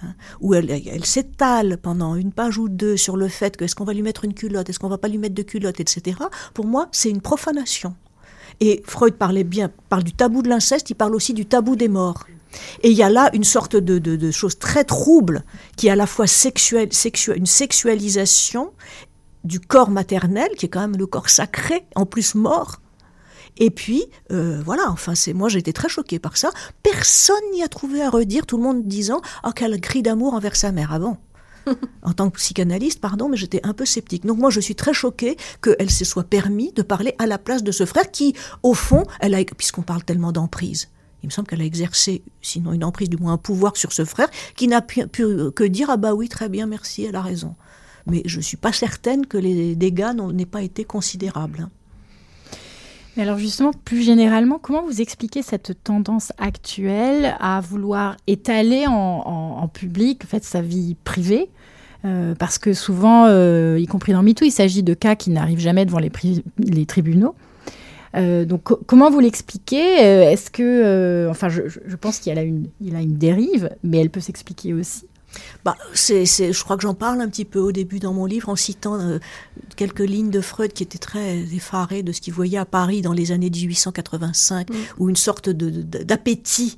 Hein, où elle, s'étale pendant une page ou deux sur le fait que est-ce qu'on va lui mettre une culotte, est-ce qu'on va pas lui mettre de culotte, etc. Pour moi, c'est une profanation. Et Freud parlait bien, parle du tabou de l'inceste, il parle aussi du tabou des morts. Et il y a là une sorte de, de, chose très trouble qui est à la fois une sexualisation du corps maternel, qui est quand même le corps sacré, en plus mort. Et puis, euh, voilà, enfin, c'est moi, j'ai été très choquée par ça. Personne n'y a trouvé à redire, tout le monde disant « Ah, quel cri d'amour envers sa mère avant !» en tant que psychanalyste, pardon, mais j'étais un peu sceptique. Donc moi, je suis très choquée qu'elle se soit permis de parler à la place de ce frère qui, au fond, elle a, puisqu'on parle tellement d'emprise, il me semble qu'elle a exercé, sinon une emprise, du moins un pouvoir sur ce frère, qui n'a pu, pu, que dire ah bah oui très bien merci, elle a raison. Mais je suis pas certaine que les dégâts n'aient pas été considérables. Mais alors justement, plus généralement, comment vous expliquez cette tendance actuelle à vouloir étaler en, public en fait, sa vie privée? Euh, parce que souvent, euh, y compris dans MeToo, il s'agit de cas qui n'arrivent jamais devant les, tribunaux. Euh, donc, co comment vous l'expliquez? Est-ce que, enfin, je, pense qu'il a a une dérive, mais elle peut s'expliquer aussi. Bah, c'est, c'est, je crois que j'en parle un petit peu au début dans mon livre en citant euh, quelques lignes de Freud qui étaient très effarées de ce qu'il voyait à Paris dans les années 1885, mmh. où une sorte de, de, d'appétit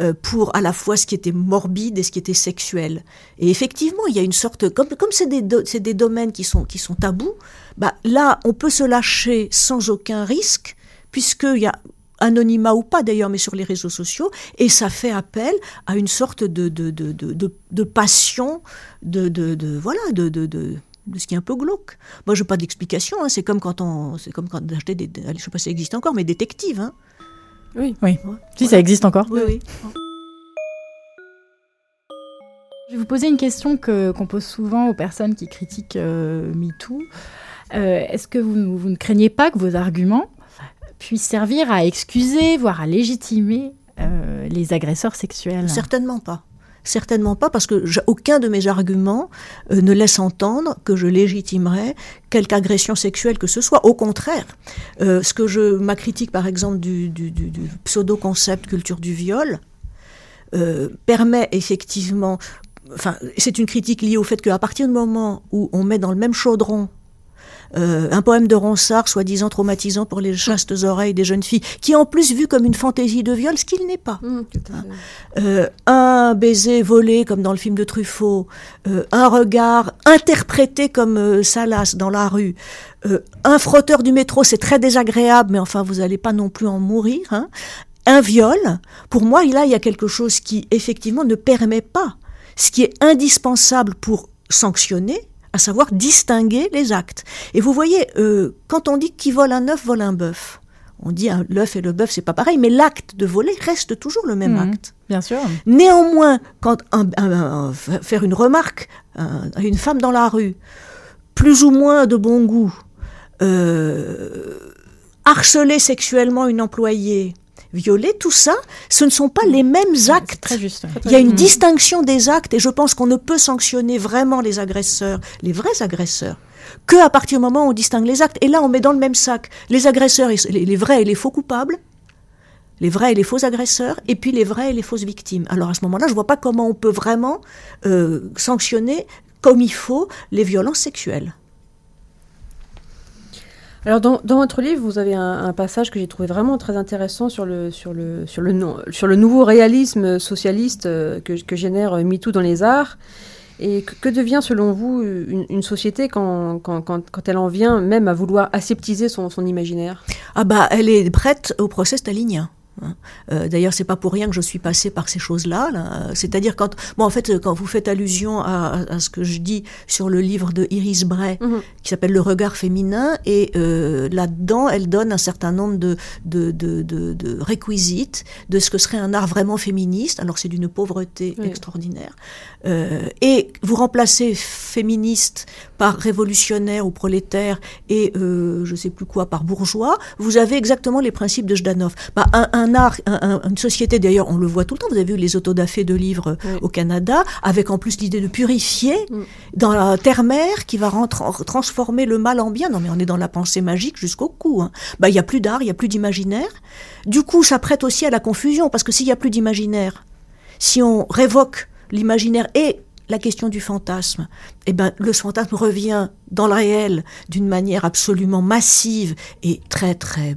euh, pour à la fois ce qui était morbide et ce qui était sexuel. Et effectivement, il y a une sorte, comme comme c'est des, do, des domaines qui sont qui sont tabous, bah là, on peut se lâcher sans aucun risque, puisqu'il y a anonymat ou pas d'ailleurs, mais sur les réseaux sociaux, et ça fait appel à une sorte de, de, de, de, de passion, de, de, de voilà, de, de, de, de ce qui est un peu glauque. Moi, je n'ai pas d'explication. Hein. C'est comme quand on, c'est comme quand d'acheter des, je sais pas si ça existe encore, mais détectives. Hein. Oui, oui. Ouais. Si ça existe encore. Oui, oui. Je vais vous poser une question que qu'on pose souvent aux personnes qui critiquent euh, MeToo. Euh, Est-ce que vous, vous ne craignez pas que vos arguments puisse servir à excuser, voire à légitimer euh, les agresseurs sexuels Certainement pas. Certainement pas, parce que aucun de mes arguments euh, ne laisse entendre que je légitimerais quelque agression sexuelle que ce soit. Au contraire, euh, ce que je, ma critique, par exemple, du, pseudo-concept culture du viol, permet effectivement, enfin, c'est une critique liée au fait qu'à partir du moment où on met dans le même chaudron euh, un poème de Ronsard, soi-disant traumatisant pour les chastes oreilles des jeunes filles, qui est en plus vu comme une fantaisie de viol, ce qu'il n'est pas. Mmh, hein. euh, un baiser volé, comme dans le film de Truffaut, euh, un regard interprété comme Salas dans la rue, un frotteur du métro, c'est très désagréable, mais enfin, vous n'allez pas non plus en mourir. Hein. Un viol, pour moi, là, il y a quelque chose qui, effectivement, ne permet pas ce qui est indispensable pour sanctionner, à savoir distinguer les actes. Et vous voyez, euh, quand on dit qui vole un œuf vole un bœuf, on dit l'œuf et le bœuf, c'est pas pareil, mais l'acte de voler reste toujours le même mmh, acte. Bien sûr. Néanmoins, quand faire une remarque à une femme dans la rue, plus ou moins de bon goût, euh, harceler sexuellement une employée, violer, tout ça, ce ne sont pas les mêmes actes. Très juste. Il y a une distinction des actes et je pense qu'on ne peut sanctionner vraiment les agresseurs, les vrais agresseurs, que à partir du moment où on distingue les actes. Et là, on met dans le même sac les agresseurs, les vrais et les faux coupables, les vrais et les faux agresseurs, et puis les vrais et les fausses victimes. Alors à ce moment-là, je ne vois pas comment on peut vraiment euh, sanctionner comme il faut les violences sexuelles. Alors dans, votre livre, vous avez un, passage que j'ai trouvé vraiment très intéressant sur le, sur le, sur le, sur le nouveau réalisme socialiste euh, que, que génère euh, MeToo dans les arts. Et que, devient selon vous une, société quand, quand, quand, elle en vient même à vouloir aseptiser son, son imaginaire? Ah bah elle est prête au procès stalinien. Hein. Euh, D'ailleurs, c'est pas pour rien que je suis passée par ces choses-là. C'est-à-dire quand, bon, en fait, quand vous faites allusion à, à, ce que je dis sur le livre de Iris Bray, mhm. qui s'appelle Le regard féminin, et euh, là-dedans, elle donne un certain nombre de, de, de, de, de réquisites de ce que serait un art vraiment féministe. Alors, c'est d'une pauvreté extraordinaire. Euh, et vous remplacez féministe par révolutionnaire ou prolétaire et euh, je sais plus quoi par bourgeois, vous avez exactement les principes de Jdanov. Bah, un, un art, une société d'ailleurs, on le voit tout le temps. Vous avez vu les autodafés de livres au Canada, avec en plus l'idée de purifier mm. dans la terre-mère qui va transformer le mal en bien. Non mais on est dans la pensée magique jusqu'au cou. Hein. Bah il y a plus d'art, il y a plus d'imaginaire. Du coup, ça prête aussi à la confusion parce que s'il y a plus d'imaginaire, si on révoque l'imaginaire et la question du fantasme, eh ben, le fantasme revient dans le réel d'une manière absolument massive et très très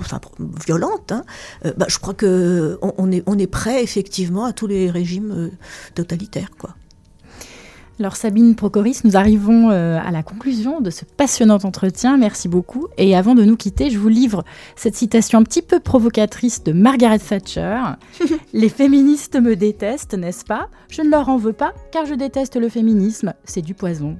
enfin, violente. Hein. Euh, bah, je crois que on, est, on est prêt effectivement à tous les régimes euh, totalitaires, quoi. Alors Sabine Procoris, nous arrivons euh, à la conclusion de ce passionnant entretien. Merci beaucoup. Et avant de nous quitter, je vous livre cette citation un petit peu provocatrice de Margaret Thatcher. Les féministes me détestent, n'est-ce pas? Je ne leur en veux pas, car je déteste le féminisme. C'est du poison.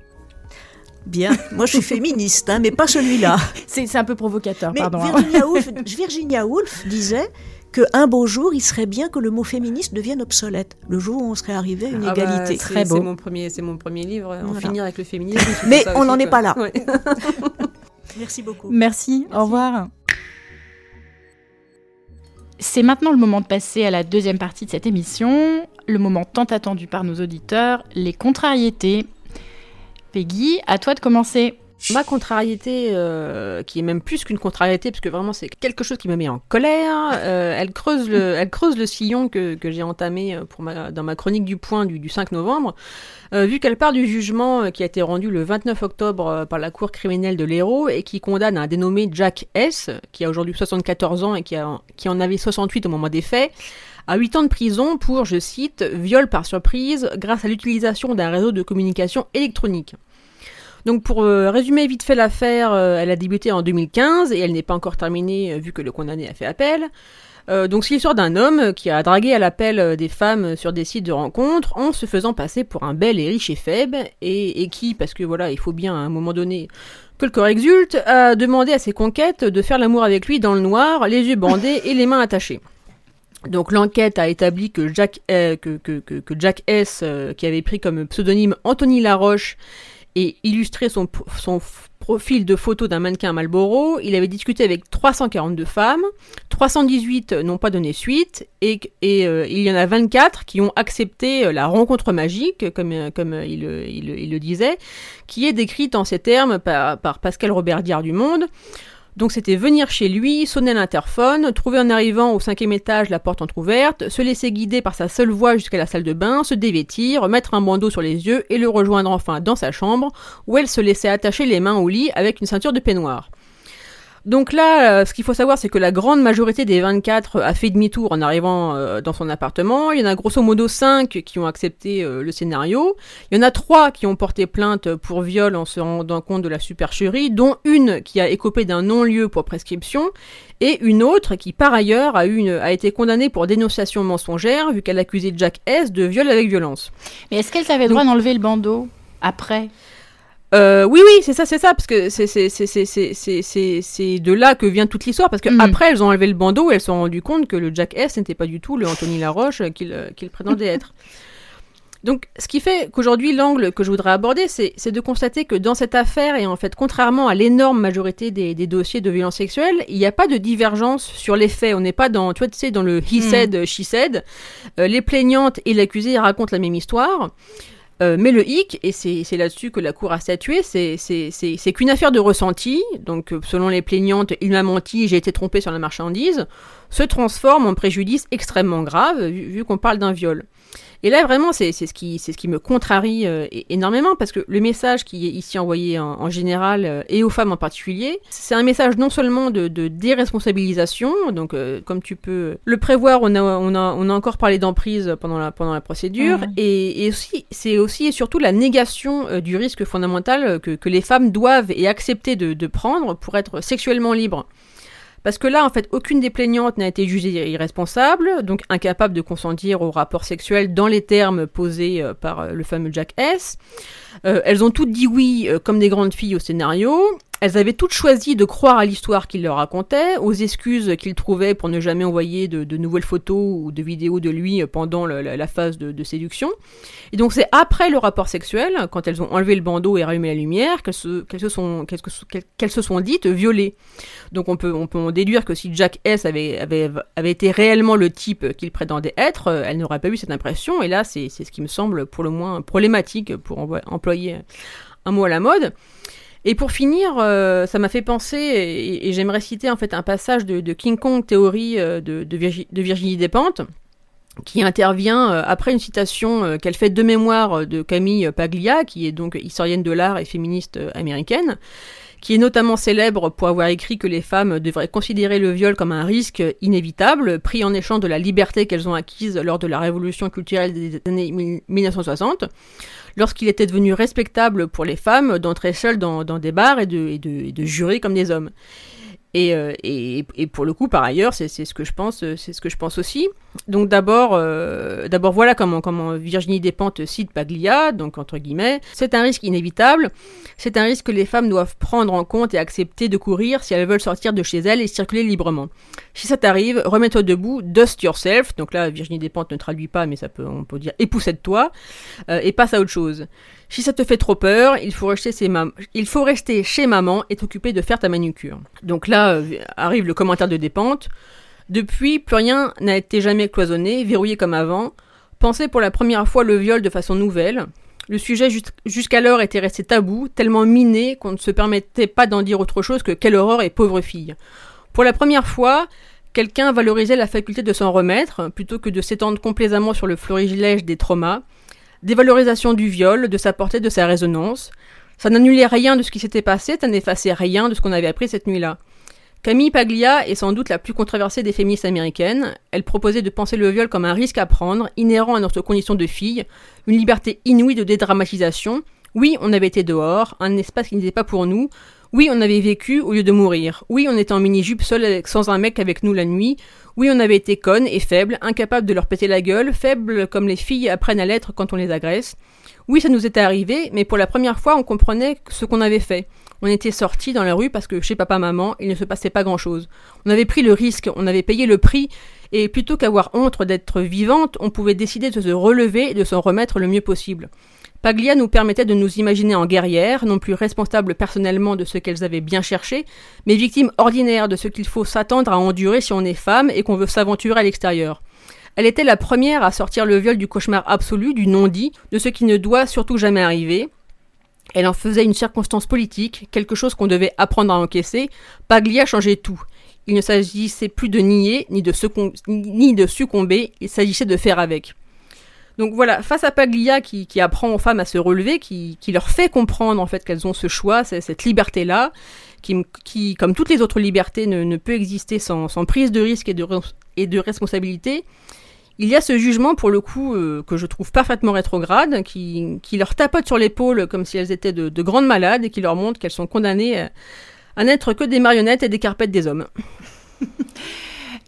Bien, moi je suis féministe, hein, mais pas celui-là. C'est un peu provocateur, pardon. Hein. Virginia, Woolf, Virginia Woolf disait qu'un beau jour, il serait bien que le mot féministe devienne obsolète. Le jour où on serait arrivé à une ah bah, égalité. Très beau. C'est mon premier, c'est mon premier livre. En finir avec le féminisme. Mais on n'en est pas là. Merci beaucoup. Merci. Au revoir. C'est maintenant le moment de passer à la deuxième partie de cette émission, le moment tant attendu par nos auditeurs, les contrariétés. Peggy, à toi de commencer. Ma contrariété, euh, qui est même plus qu'une contrariété, parce que vraiment c'est quelque chose qui me met en colère, euh, elle, creuse le, elle creuse le sillon que, j'ai entamé euh, pour dans ma chronique du point du, du 5 novembre, vu qu'elle part du jugement qui a été rendu le 29 octobre par la Cour criminelle de l'Hérault et qui condamne un dénommé Jack S., qui a aujourd'hui 74 ans et qui, qui en avait 68 au moment des faits, à 8 ans de prison pour, je cite, viol par surprise grâce à l'utilisation d'un réseau de communication électronique. Donc pour euh, résumer vite fait l'affaire, euh, elle a débuté en 2015 et elle n'est pas encore terminée euh, vu que le condamné a fait appel. donc c'est l'histoire d'un homme qui a dragué à l'appel des femmes sur des sites de rencontres en se faisant passer pour un bel et riche et faible et, qui, parce que voilà, il faut bien à un moment donné que le corps exulte, a demandé à ses conquêtes de faire l'amour avec lui dans le noir, les yeux bandés et les mains attachées. Donc l'enquête a établi que Jack, que, Jack S, qui avait pris comme pseudonyme Anthony Laroche, et illustrer son, profil de photos d'un mannequin Marlboro, il avait discuté avec 342 femmes, 318 n'ont pas donné suite, et, euh, il y en a 24 qui ont accepté euh, la rencontre magique, comme, comme il, le disait, qui est décrite en ces termes par, par Pascal Robert Diard du Monde. Donc c'était venir chez lui, sonner l'interphone, trouver en arrivant au cinquième étage la porte entr'ouverte, se laisser guider par sa seule voix jusqu'à la salle de bain, se dévêtir, mettre un bandeau sur les yeux et le rejoindre enfin dans sa chambre, où elle se laissait attacher les mains au lit avec une ceinture de peignoir. Donc là, euh, ce qu'il faut savoir, c'est que la grande majorité des 24 a fait demi-tour en arrivant euh, dans son appartement. Il y en a grosso modo 5 qui ont accepté euh, le scénario. Il y en a 3 qui ont porté plainte pour viol en se rendant compte de la supercherie, dont une qui a écopé d'un non-lieu pour prescription, et une autre qui par ailleurs a, une, a été condamnée pour dénonciation mensongère, vu qu'elle accusait Jack S de viol avec violence. Mais est-ce qu'elle avait le droit d'enlever le bandeau après? Euh, oui, oui, c'est ça, c'est ça, parce que c'est de là que vient toute l'histoire, parce que mm. après elles ont enlevé le bandeau et elles se sont rendues compte que le Jack S n'était pas du tout le Anthony Laroche qu'il prétendait être. Donc, ce qui fait qu'aujourd'hui, l'angle que je voudrais aborder, c'est de constater que dans cette affaire, et en fait, contrairement à l'énorme majorité des, dossiers de violence sexuelle, il n'y a pas de divergence sur les faits. On n'est pas dans, tu vois, tu sais, dans le he mm. said, she said. Euh, les plaignantes et l'accusé racontent la même histoire. Euh, mais le hic, et c'est là-dessus que la Cour a statué, c'est qu'une affaire de ressenti, donc euh, selon les plaignantes, il m'a menti, j'ai été trompé sur la marchandise, se transforme en préjudice extrêmement grave, vu qu'on parle d'un viol. Et là, vraiment, c'est ce, qui, ce qui me contrarie euh, énormément, parce que le message qui est ici envoyé en, général, euh, et aux femmes en particulier, c'est un message non seulement de, déresponsabilisation, donc euh, comme tu peux le prévoir, on a, on a, on a encore parlé d'emprise pendant la, pendant la procédure, mmh. et, aussi, c'est aussi et surtout la négation du risque fondamental que, que, les femmes doivent et accepter de, de prendre pour être sexuellement libres. Parce que là, en fait, aucune des plaignantes n'a été jugée irresponsable, donc incapable de consentir au rapport sexuel dans les termes posés euh, par euh, le fameux Jack S. Euh, elles ont toutes dit oui, comme des grandes filles au scénario. Elles avaient toutes choisi de croire à l'histoire qu'il leur racontait, aux excuses qu'il trouvait pour ne jamais envoyer de, nouvelles photos ou de vidéos de lui pendant la, phase de, séduction. Et donc c'est après le rapport sexuel, quand elles ont enlevé le bandeau et rallumé la lumière, qu'elles se, sont, dites violées. Donc on peut, en déduire que si Jack S avait, avait, été réellement le type qu'il prétendait être, elle n'aurait pas eu cette impression. Et là, c'est, ce qui me semble pour le moins problématique pour employer un mot à la mode. Et pour finir, euh, ça m'a fait penser, et, j'aimerais citer en fait un passage de, King Kong théorie euh, de, de, Virginie Despentes, qui intervient euh, après une citation qu'elle fait de mémoire de Camille Paglia, qui est donc historienne de l'art et féministe américaine, qui est notamment célèbre pour avoir écrit que les femmes devraient considérer le viol comme un risque inévitable, pris en échange de la liberté qu'elles ont acquise lors de la révolution culturelle des années 1960 lorsqu'il était devenu respectable pour les femmes d'entrer seules dans, des bars et de, jurer comme des hommes. Euh, et, pour le coup, par ailleurs, c'est ce que je pense, euh, c'est ce que je pense aussi. Donc d'abord, euh, d'abord voilà comment, Virginie Despentes cite Paglia, donc entre guillemets, c'est un risque inévitable. C'est un risque que les femmes doivent prendre en compte et accepter de courir si elles veulent sortir de chez elles et circuler librement. Si ça t'arrive, remets-toi debout, dust yourself. Donc là, Virginie Despentes ne traduit pas, mais on peut dire époussette-toi et passe à autre chose. Si ça te fait trop peur, il faut rester, il faut rester chez maman et t'occuper de faire ta manucure. Donc là euh, arrive le commentaire de Dépente. Depuis, plus rien n'a été jamais cloisonné, verrouillé comme avant. Pensez pour la première fois le viol de façon nouvelle. Le sujet jusqu'alors était resté tabou, tellement miné qu'on ne se permettait pas d'en dire autre chose que quelle horreur et pauvre fille. Pour la première fois, quelqu'un valorisait la faculté de s'en remettre, plutôt que de s'étendre complaisamment sur le florilège des traumas. Dévalorisation du viol, de sa portée, de sa résonance. Ça n'annulait rien de ce qui s'était passé, ça n'effaçait rien de ce qu'on avait appris cette nuit-là. Camille Paglia est sans doute la plus controversée des féministes américaines. Elle proposait de penser le viol comme un risque à prendre, inhérent à notre condition de fille, une liberté inouïe de dédramatisation. Oui, on avait été dehors, un espace qui n'était pas pour nous. Oui, on avait vécu au lieu de mourir. Oui, on était en mini-jupe seul sans un mec avec nous la nuit. Oui, on avait été connes et faibles, incapables de leur péter la gueule, faibles comme les filles apprennent à l'être quand on les agresse. Oui, ça nous était arrivé, mais pour la première fois, on comprenait ce qu'on avait fait. On était sortis dans la rue parce que chez papa-maman, il ne se passait pas grand-chose. On avait pris le risque, on avait payé le prix, et plutôt qu'avoir honte d'être vivante, on pouvait décider de se relever et de s'en remettre le mieux possible. Paglia nous permettait de nous imaginer en guerrières, non plus responsables personnellement de ce qu'elles avaient bien cherché, mais victimes ordinaires de ce qu'il faut s'attendre à endurer si on est femme et qu'on veut s'aventurer à l'extérieur. Elle était la première à sortir le viol du cauchemar absolu, du non-dit, de ce qui ne doit surtout jamais arriver. Elle en faisait une circonstance politique, quelque chose qu'on devait apprendre à encaisser. Paglia changeait tout. Il ne s'agissait plus de nier, ni de, succomber, il s'agissait de faire avec. Donc voilà, face à Paglia qui, apprend aux femmes à se relever, qui, leur fait comprendre en fait qu'elles ont ce choix, cette liberté-là, qui, comme toutes les autres libertés, ne, peut exister sans, prise de risque et de, et de responsabilité, il y a ce jugement, pour le coup, euh, que je trouve parfaitement rétrograde, qui, leur tapote sur l'épaule comme si elles étaient de, de, grandes malades et qui leur montre qu'elles sont condamnées à, n'être que des marionnettes et des carpettes des hommes.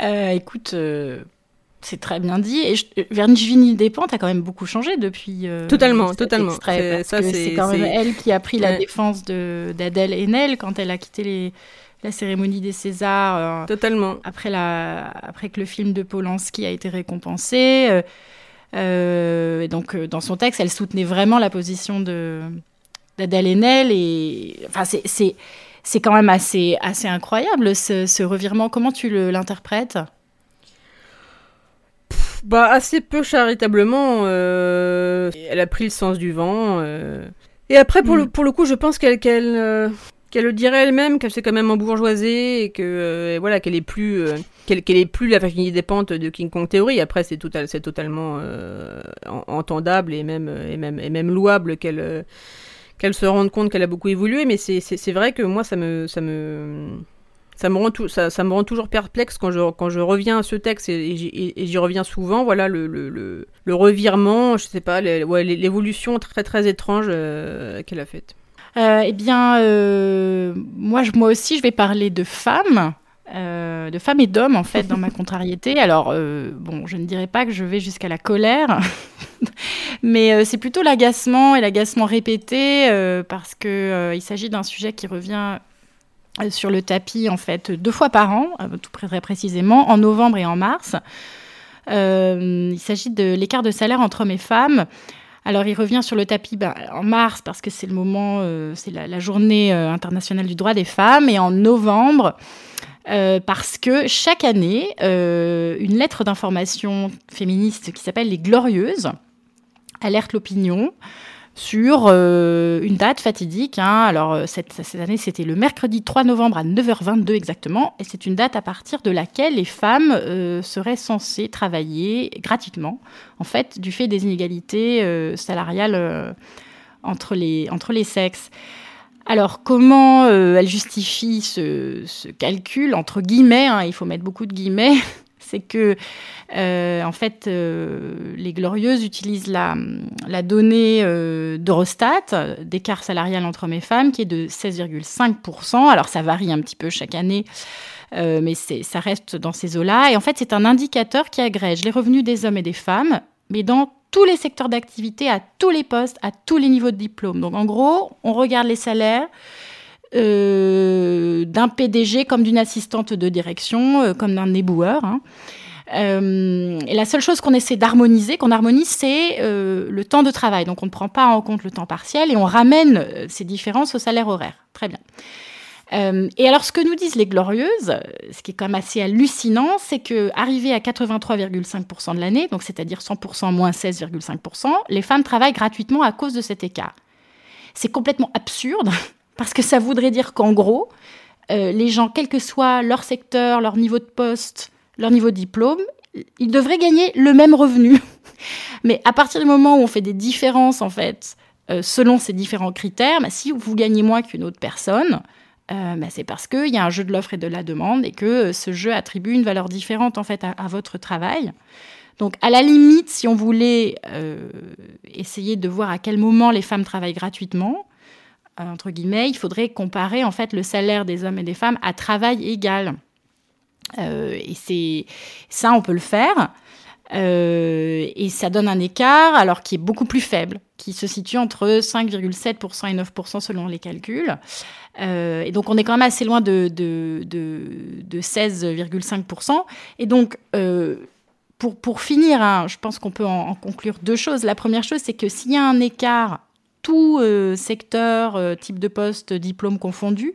Euh, écoute, euh, c'est très bien dit. Et Virginie Despentes a quand même beaucoup changé depuis. Totalement, totalement. C'est, c'est quand même elle qui a pris la défense d'Adèle Haenel quand elle a quitté les, la cérémonie des Césars. Euh, totalement. Après, la, après que le film de Polanski a été récompensé. Euh, et donc, dans son texte, elle soutenait vraiment la position de, d'Adèle Haenel. Et, enfin, c'est, quand même assez, assez incroyable ce, ce revirement. Comment tu l'interprètes? Bah, assez peu charitablement. Euh, elle a pris le sens du vent. Euh. Et après, pour, le, mm. pour le coup, je pense qu'elle qu'elle euh, qu'elle le dirait elle-même, qu'elle s'est quand même embourgeoisée et que voilà qu'elle est plus qu'elle est plus la Virginie des pentes de King Kong Theory. Après, c'est c'est totalement entendable et même louable qu'elle se rende compte qu'elle a beaucoup évolué. Mais c'est vrai que moi, ça me rend toujours perplexe quand je reviens à ce texte et, j'y reviens souvent. Voilà le, revirement, je sais pas, l'évolution très très étrange euh, qu'elle a faite. Euh, eh bien, euh, moi, je, moi aussi, je vais parler de femmes. de femmes et d'hommes en fait dans ma contrariété. Alors bon, je ne dirais pas que je vais jusqu'à la colère, mais c'est plutôt l'agacement et l'agacement répété parce que il s'agit d'un sujet qui revient euh, sur le tapis en fait deux fois par an, euh, tout très précisément, en novembre et en mars. Euh, il s'agit de l'écart de salaire entre hommes et femmes. Alors, il revient sur le tapis ben, en mars parce que c'est le moment, c'est la, journée internationale du droit des femmes, et en novembre parce que chaque année, une lettre d'information féministe qui s'appelle Les Glorieuses alerte l'opinion sur euh, une date fatidique. Hein. Alors, euh, cette, cette année, c'était le mercredi 3 novembre à 9h22 exactement. Et c'est une date à partir de laquelle les femmes euh, seraient censées travailler gratuitement, en fait, du fait des inégalités salariales entre, les, entre les sexes. Alors, comment elle justifie ce, calcul, entre guillemets, hein, il faut mettre beaucoup de guillemets, c'est que euh, en fait, euh, les Glorieuses utilisent la, la donnée euh, d'Eurostat d'écart salarial entre hommes et femmes qui est de 16,5%. Alors ça varie un petit peu chaque année. mais ça reste dans ces eaux-là. Et en fait, c'est un indicateur qui agrège les revenus des hommes et des femmes, mais dans tous les secteurs d'activité, à tous les postes, à tous les niveaux de diplôme. Donc en gros, on regarde les salaires d'un PDG comme d'une assistante de direction, comme d'un éboueur. Hein. Euh, et la seule chose qu'on essaie d'harmoniser, qu'on harmonise, c'est euh, le temps de travail. Donc on ne prend pas en compte le temps partiel et on ramène euh, ces différences au salaire horaire. Très bien. et alors, ce que nous disent les glorieuses, ce qui est quand même assez hallucinant, c'est que arrivé à 83,5% de l'année, donc c'est-à-dire 100% moins 16,5%, les femmes travaillent gratuitement à cause de cet écart. C'est complètement absurde parce que ça voudrait dire qu'en gros, les gens, quel que soit leur secteur, leur niveau de poste, leur niveau de diplôme, ils devraient gagner le même revenu. Mais à partir du moment où on fait des différences, en fait, euh, selon ces différents critères, bah, si vous gagnez moins qu'une autre personne, euh, bah, c'est parce qu'il y a un jeu de l'offre et de la demande et que euh, ce jeu attribue une valeur différente, en fait, à, votre travail. Donc, à la limite, si on voulait essayer de voir à quel moment les femmes travaillent gratuitement, entre guillemets, il faudrait comparer, en fait, le salaire des hommes et des femmes à travail égal. Euh, et c'est ça, on peut le faire. Euh, et ça donne un écart, alors qui est beaucoup plus faible, qui se situe entre 5,7% et 9% selon les calculs. Euh, et donc on est quand même assez loin de, de, de, 16,5%. Et donc, pour, pour finir, hein, je pense qu'on peut en, conclure deux choses. La première chose, c'est que s'il y a un écart tout secteur, type de poste, diplôme confondu,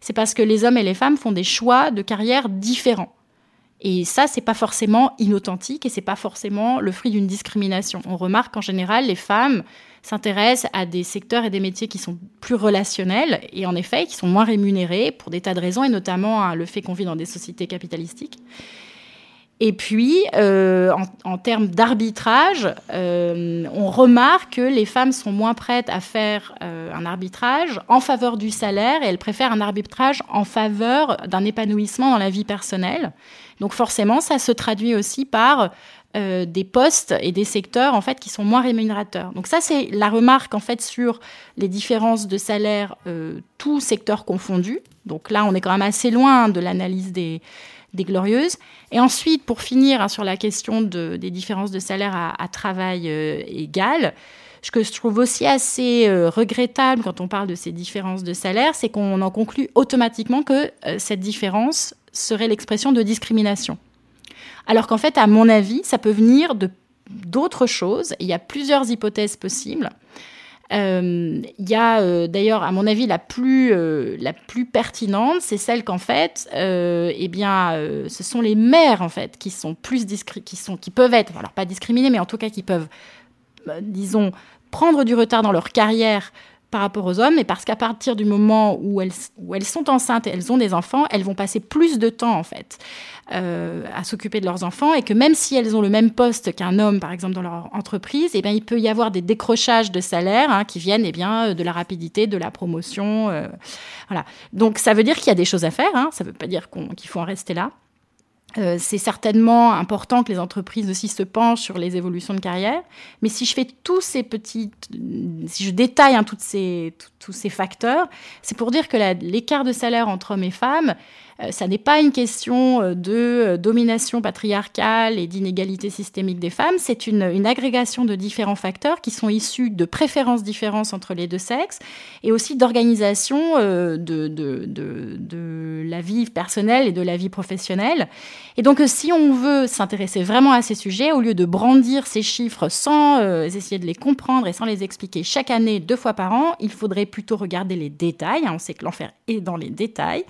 c'est parce que les hommes et les femmes font des choix de carrière différents. Et ça, c'est pas forcément inauthentique et c'est pas forcément le fruit d'une discrimination. On remarque qu'en général, les femmes s'intéressent à des secteurs et des métiers qui sont plus relationnels et en effet qui sont moins rémunérés pour des tas de raisons et notamment hein, le fait qu'on vit dans des sociétés capitalistiques. Et puis, euh, en, termes d'arbitrage, euh, on remarque que les femmes sont moins prêtes à faire euh, un arbitrage en faveur du salaire et elles préfèrent un arbitrage en faveur d'un épanouissement dans la vie personnelle. Donc forcément, ça se traduit aussi par des postes et des secteurs en fait qui sont moins rémunérateurs. Donc ça, c'est la remarque en fait sur les différences de salaire, tous secteurs confondus. Donc là, on est quand même assez loin de l'analyse des des glorieuses. Et ensuite, pour finir hein, sur la question des différences de salaire à, travail euh, égal, ce que je trouve aussi assez euh, regrettable quand on parle de ces différences de salaire, c'est qu'on en conclut automatiquement que euh, cette différence serait l'expression de discrimination. Alors qu'en fait, à mon avis, ça peut venir de d'autres choses. Il y a plusieurs hypothèses possibles. Euh, il y a euh, d'ailleurs, à mon avis, la plus, euh, la plus pertinente, c'est celle qu'en fait, eh bien, ce sont les mères en fait qui sont plus qui sont, qui peuvent être, alors pas discriminées, mais en tout cas qui peuvent, disons, prendre du retard dans leur carrière par rapport aux hommes, et parce qu'à partir du moment où elles, où elles sont enceintes et elles ont des enfants, elles vont passer plus de temps en fait euh, à s'occuper de leurs enfants, et que même si elles ont le même poste qu'un homme, par exemple dans leur entreprise, eh bien il peut y avoir des décrochages de salaire hein, qui viennent eh bien de la rapidité, de la promotion, euh, voilà. Donc ça veut dire qu'il y a des choses à faire. Hein, ça ne veut pas dire qu'il faut en rester là. Euh, c'est certainement important que les entreprises aussi se penchent sur les évolutions de carrière. Mais si je fais tous ces petits, si je détaille ces, tous ces facteurs, c'est pour dire que l'écart de salaire entre hommes et femmes, ça n'est pas une question euh, de euh, domination patriarcale et d'inégalité systémique des femmes, c'est une, agrégation de différents facteurs qui sont issus de préférences différentes entre les deux sexes et aussi d'organisation de, de, la vie personnelle et de la vie professionnelle. Et donc si on veut s'intéresser vraiment à ces sujets, au lieu de brandir ces chiffres sans essayer de les comprendre et sans les expliquer chaque année deux fois par an, il faudrait plutôt regarder les détails. Hein, on sait que l'enfer est dans les détails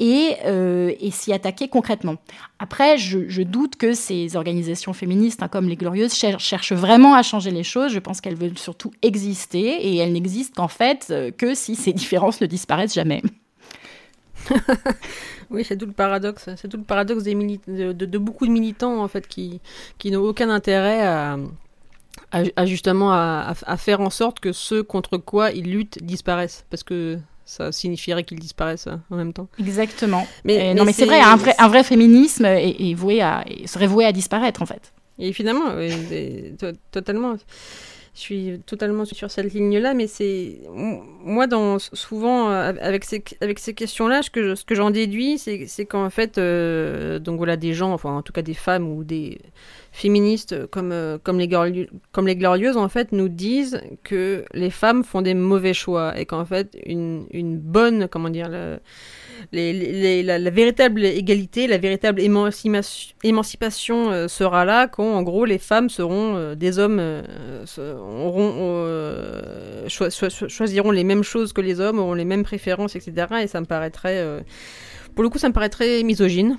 euh, et, s'y attaquer concrètement. Après, je, doute que ces organisations féministes, hein, comme les Glorieuses, cherchent vraiment à changer les choses. Je pense qu'elles veulent surtout exister et elles n'existent qu'en fait euh, que si ces différences ne disparaissent jamais. oui, c'est tout le paradoxe. C'est tout le paradoxe de, beaucoup de militants en fait qui, qui n'ont aucun intérêt à, justement à, faire en sorte que ceux contre quoi ils luttent disparaissent. Parce que ça signifierait qu'ils disparaissent euh, en même temps. Exactement. Mais, non, mais c'est vrai, un vrai, un vrai féminisme est, voué à, serait voué à disparaître, en fait. Et finalement, totalement. Je suis totalement sur cette ligne-là, mais c'est moi, dans, souvent euh, avec ces, questions-là, ce que, j'en déduis, c'est qu'en fait, euh, donc voilà, des gens, enfin en tout cas des femmes ou des féministes comme, euh, comme, les comme les glorieuses, en fait, nous disent que les femmes font des mauvais choix et qu'en fait, une, une, bonne, comment dire, la, véritable égalité, la véritable émancipation, euh, sera là quand, en gros, les femmes seront euh, des hommes, auront, choisiront les mêmes choses que les hommes, auront les mêmes préférences, etc. Et ça me paraîtrait, pour le coup, ça me paraîtrait misogyne.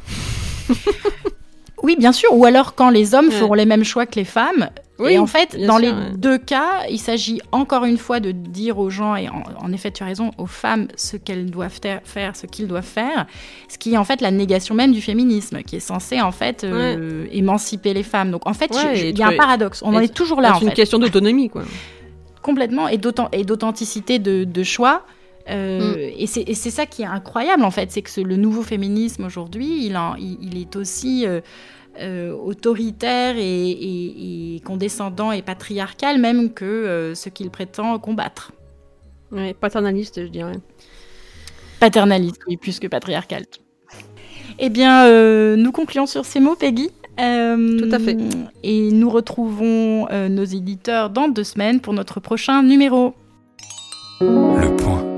Oui, bien sûr. Ou alors quand les hommes feront les mêmes choix que les femmes. Oui, et en fait, dans les deux cas, il s'agit encore une fois de dire aux gens, et en, effet, tu as raison, aux femmes ce qu'elles doivent faire, ce qu'ils doivent faire, ce qui est en fait la négation même du féminisme, qui est censé en fait euh, émanciper les femmes. Donc en fait, il y a un paradoxe. On en est toujours là. C'est une question d'autonomie, quoi. Complètement, et d'authenticité de, choix. Euh, mm. Et c'est ça qui est incroyable en fait, c'est que le nouveau féminisme aujourd'hui, il, il, est aussi euh, euh, autoritaire et, condescendant et patriarcal même que euh, ce qu'il prétend combattre. Oui, paternaliste, je dirais. Paternaliste, oui, plus que patriarcal. Eh bien, euh, nous concluons sur ces mots, Peggy. Tout à fait. Et nous retrouvons nos éditeurs dans deux semaines pour notre prochain numéro. Le point.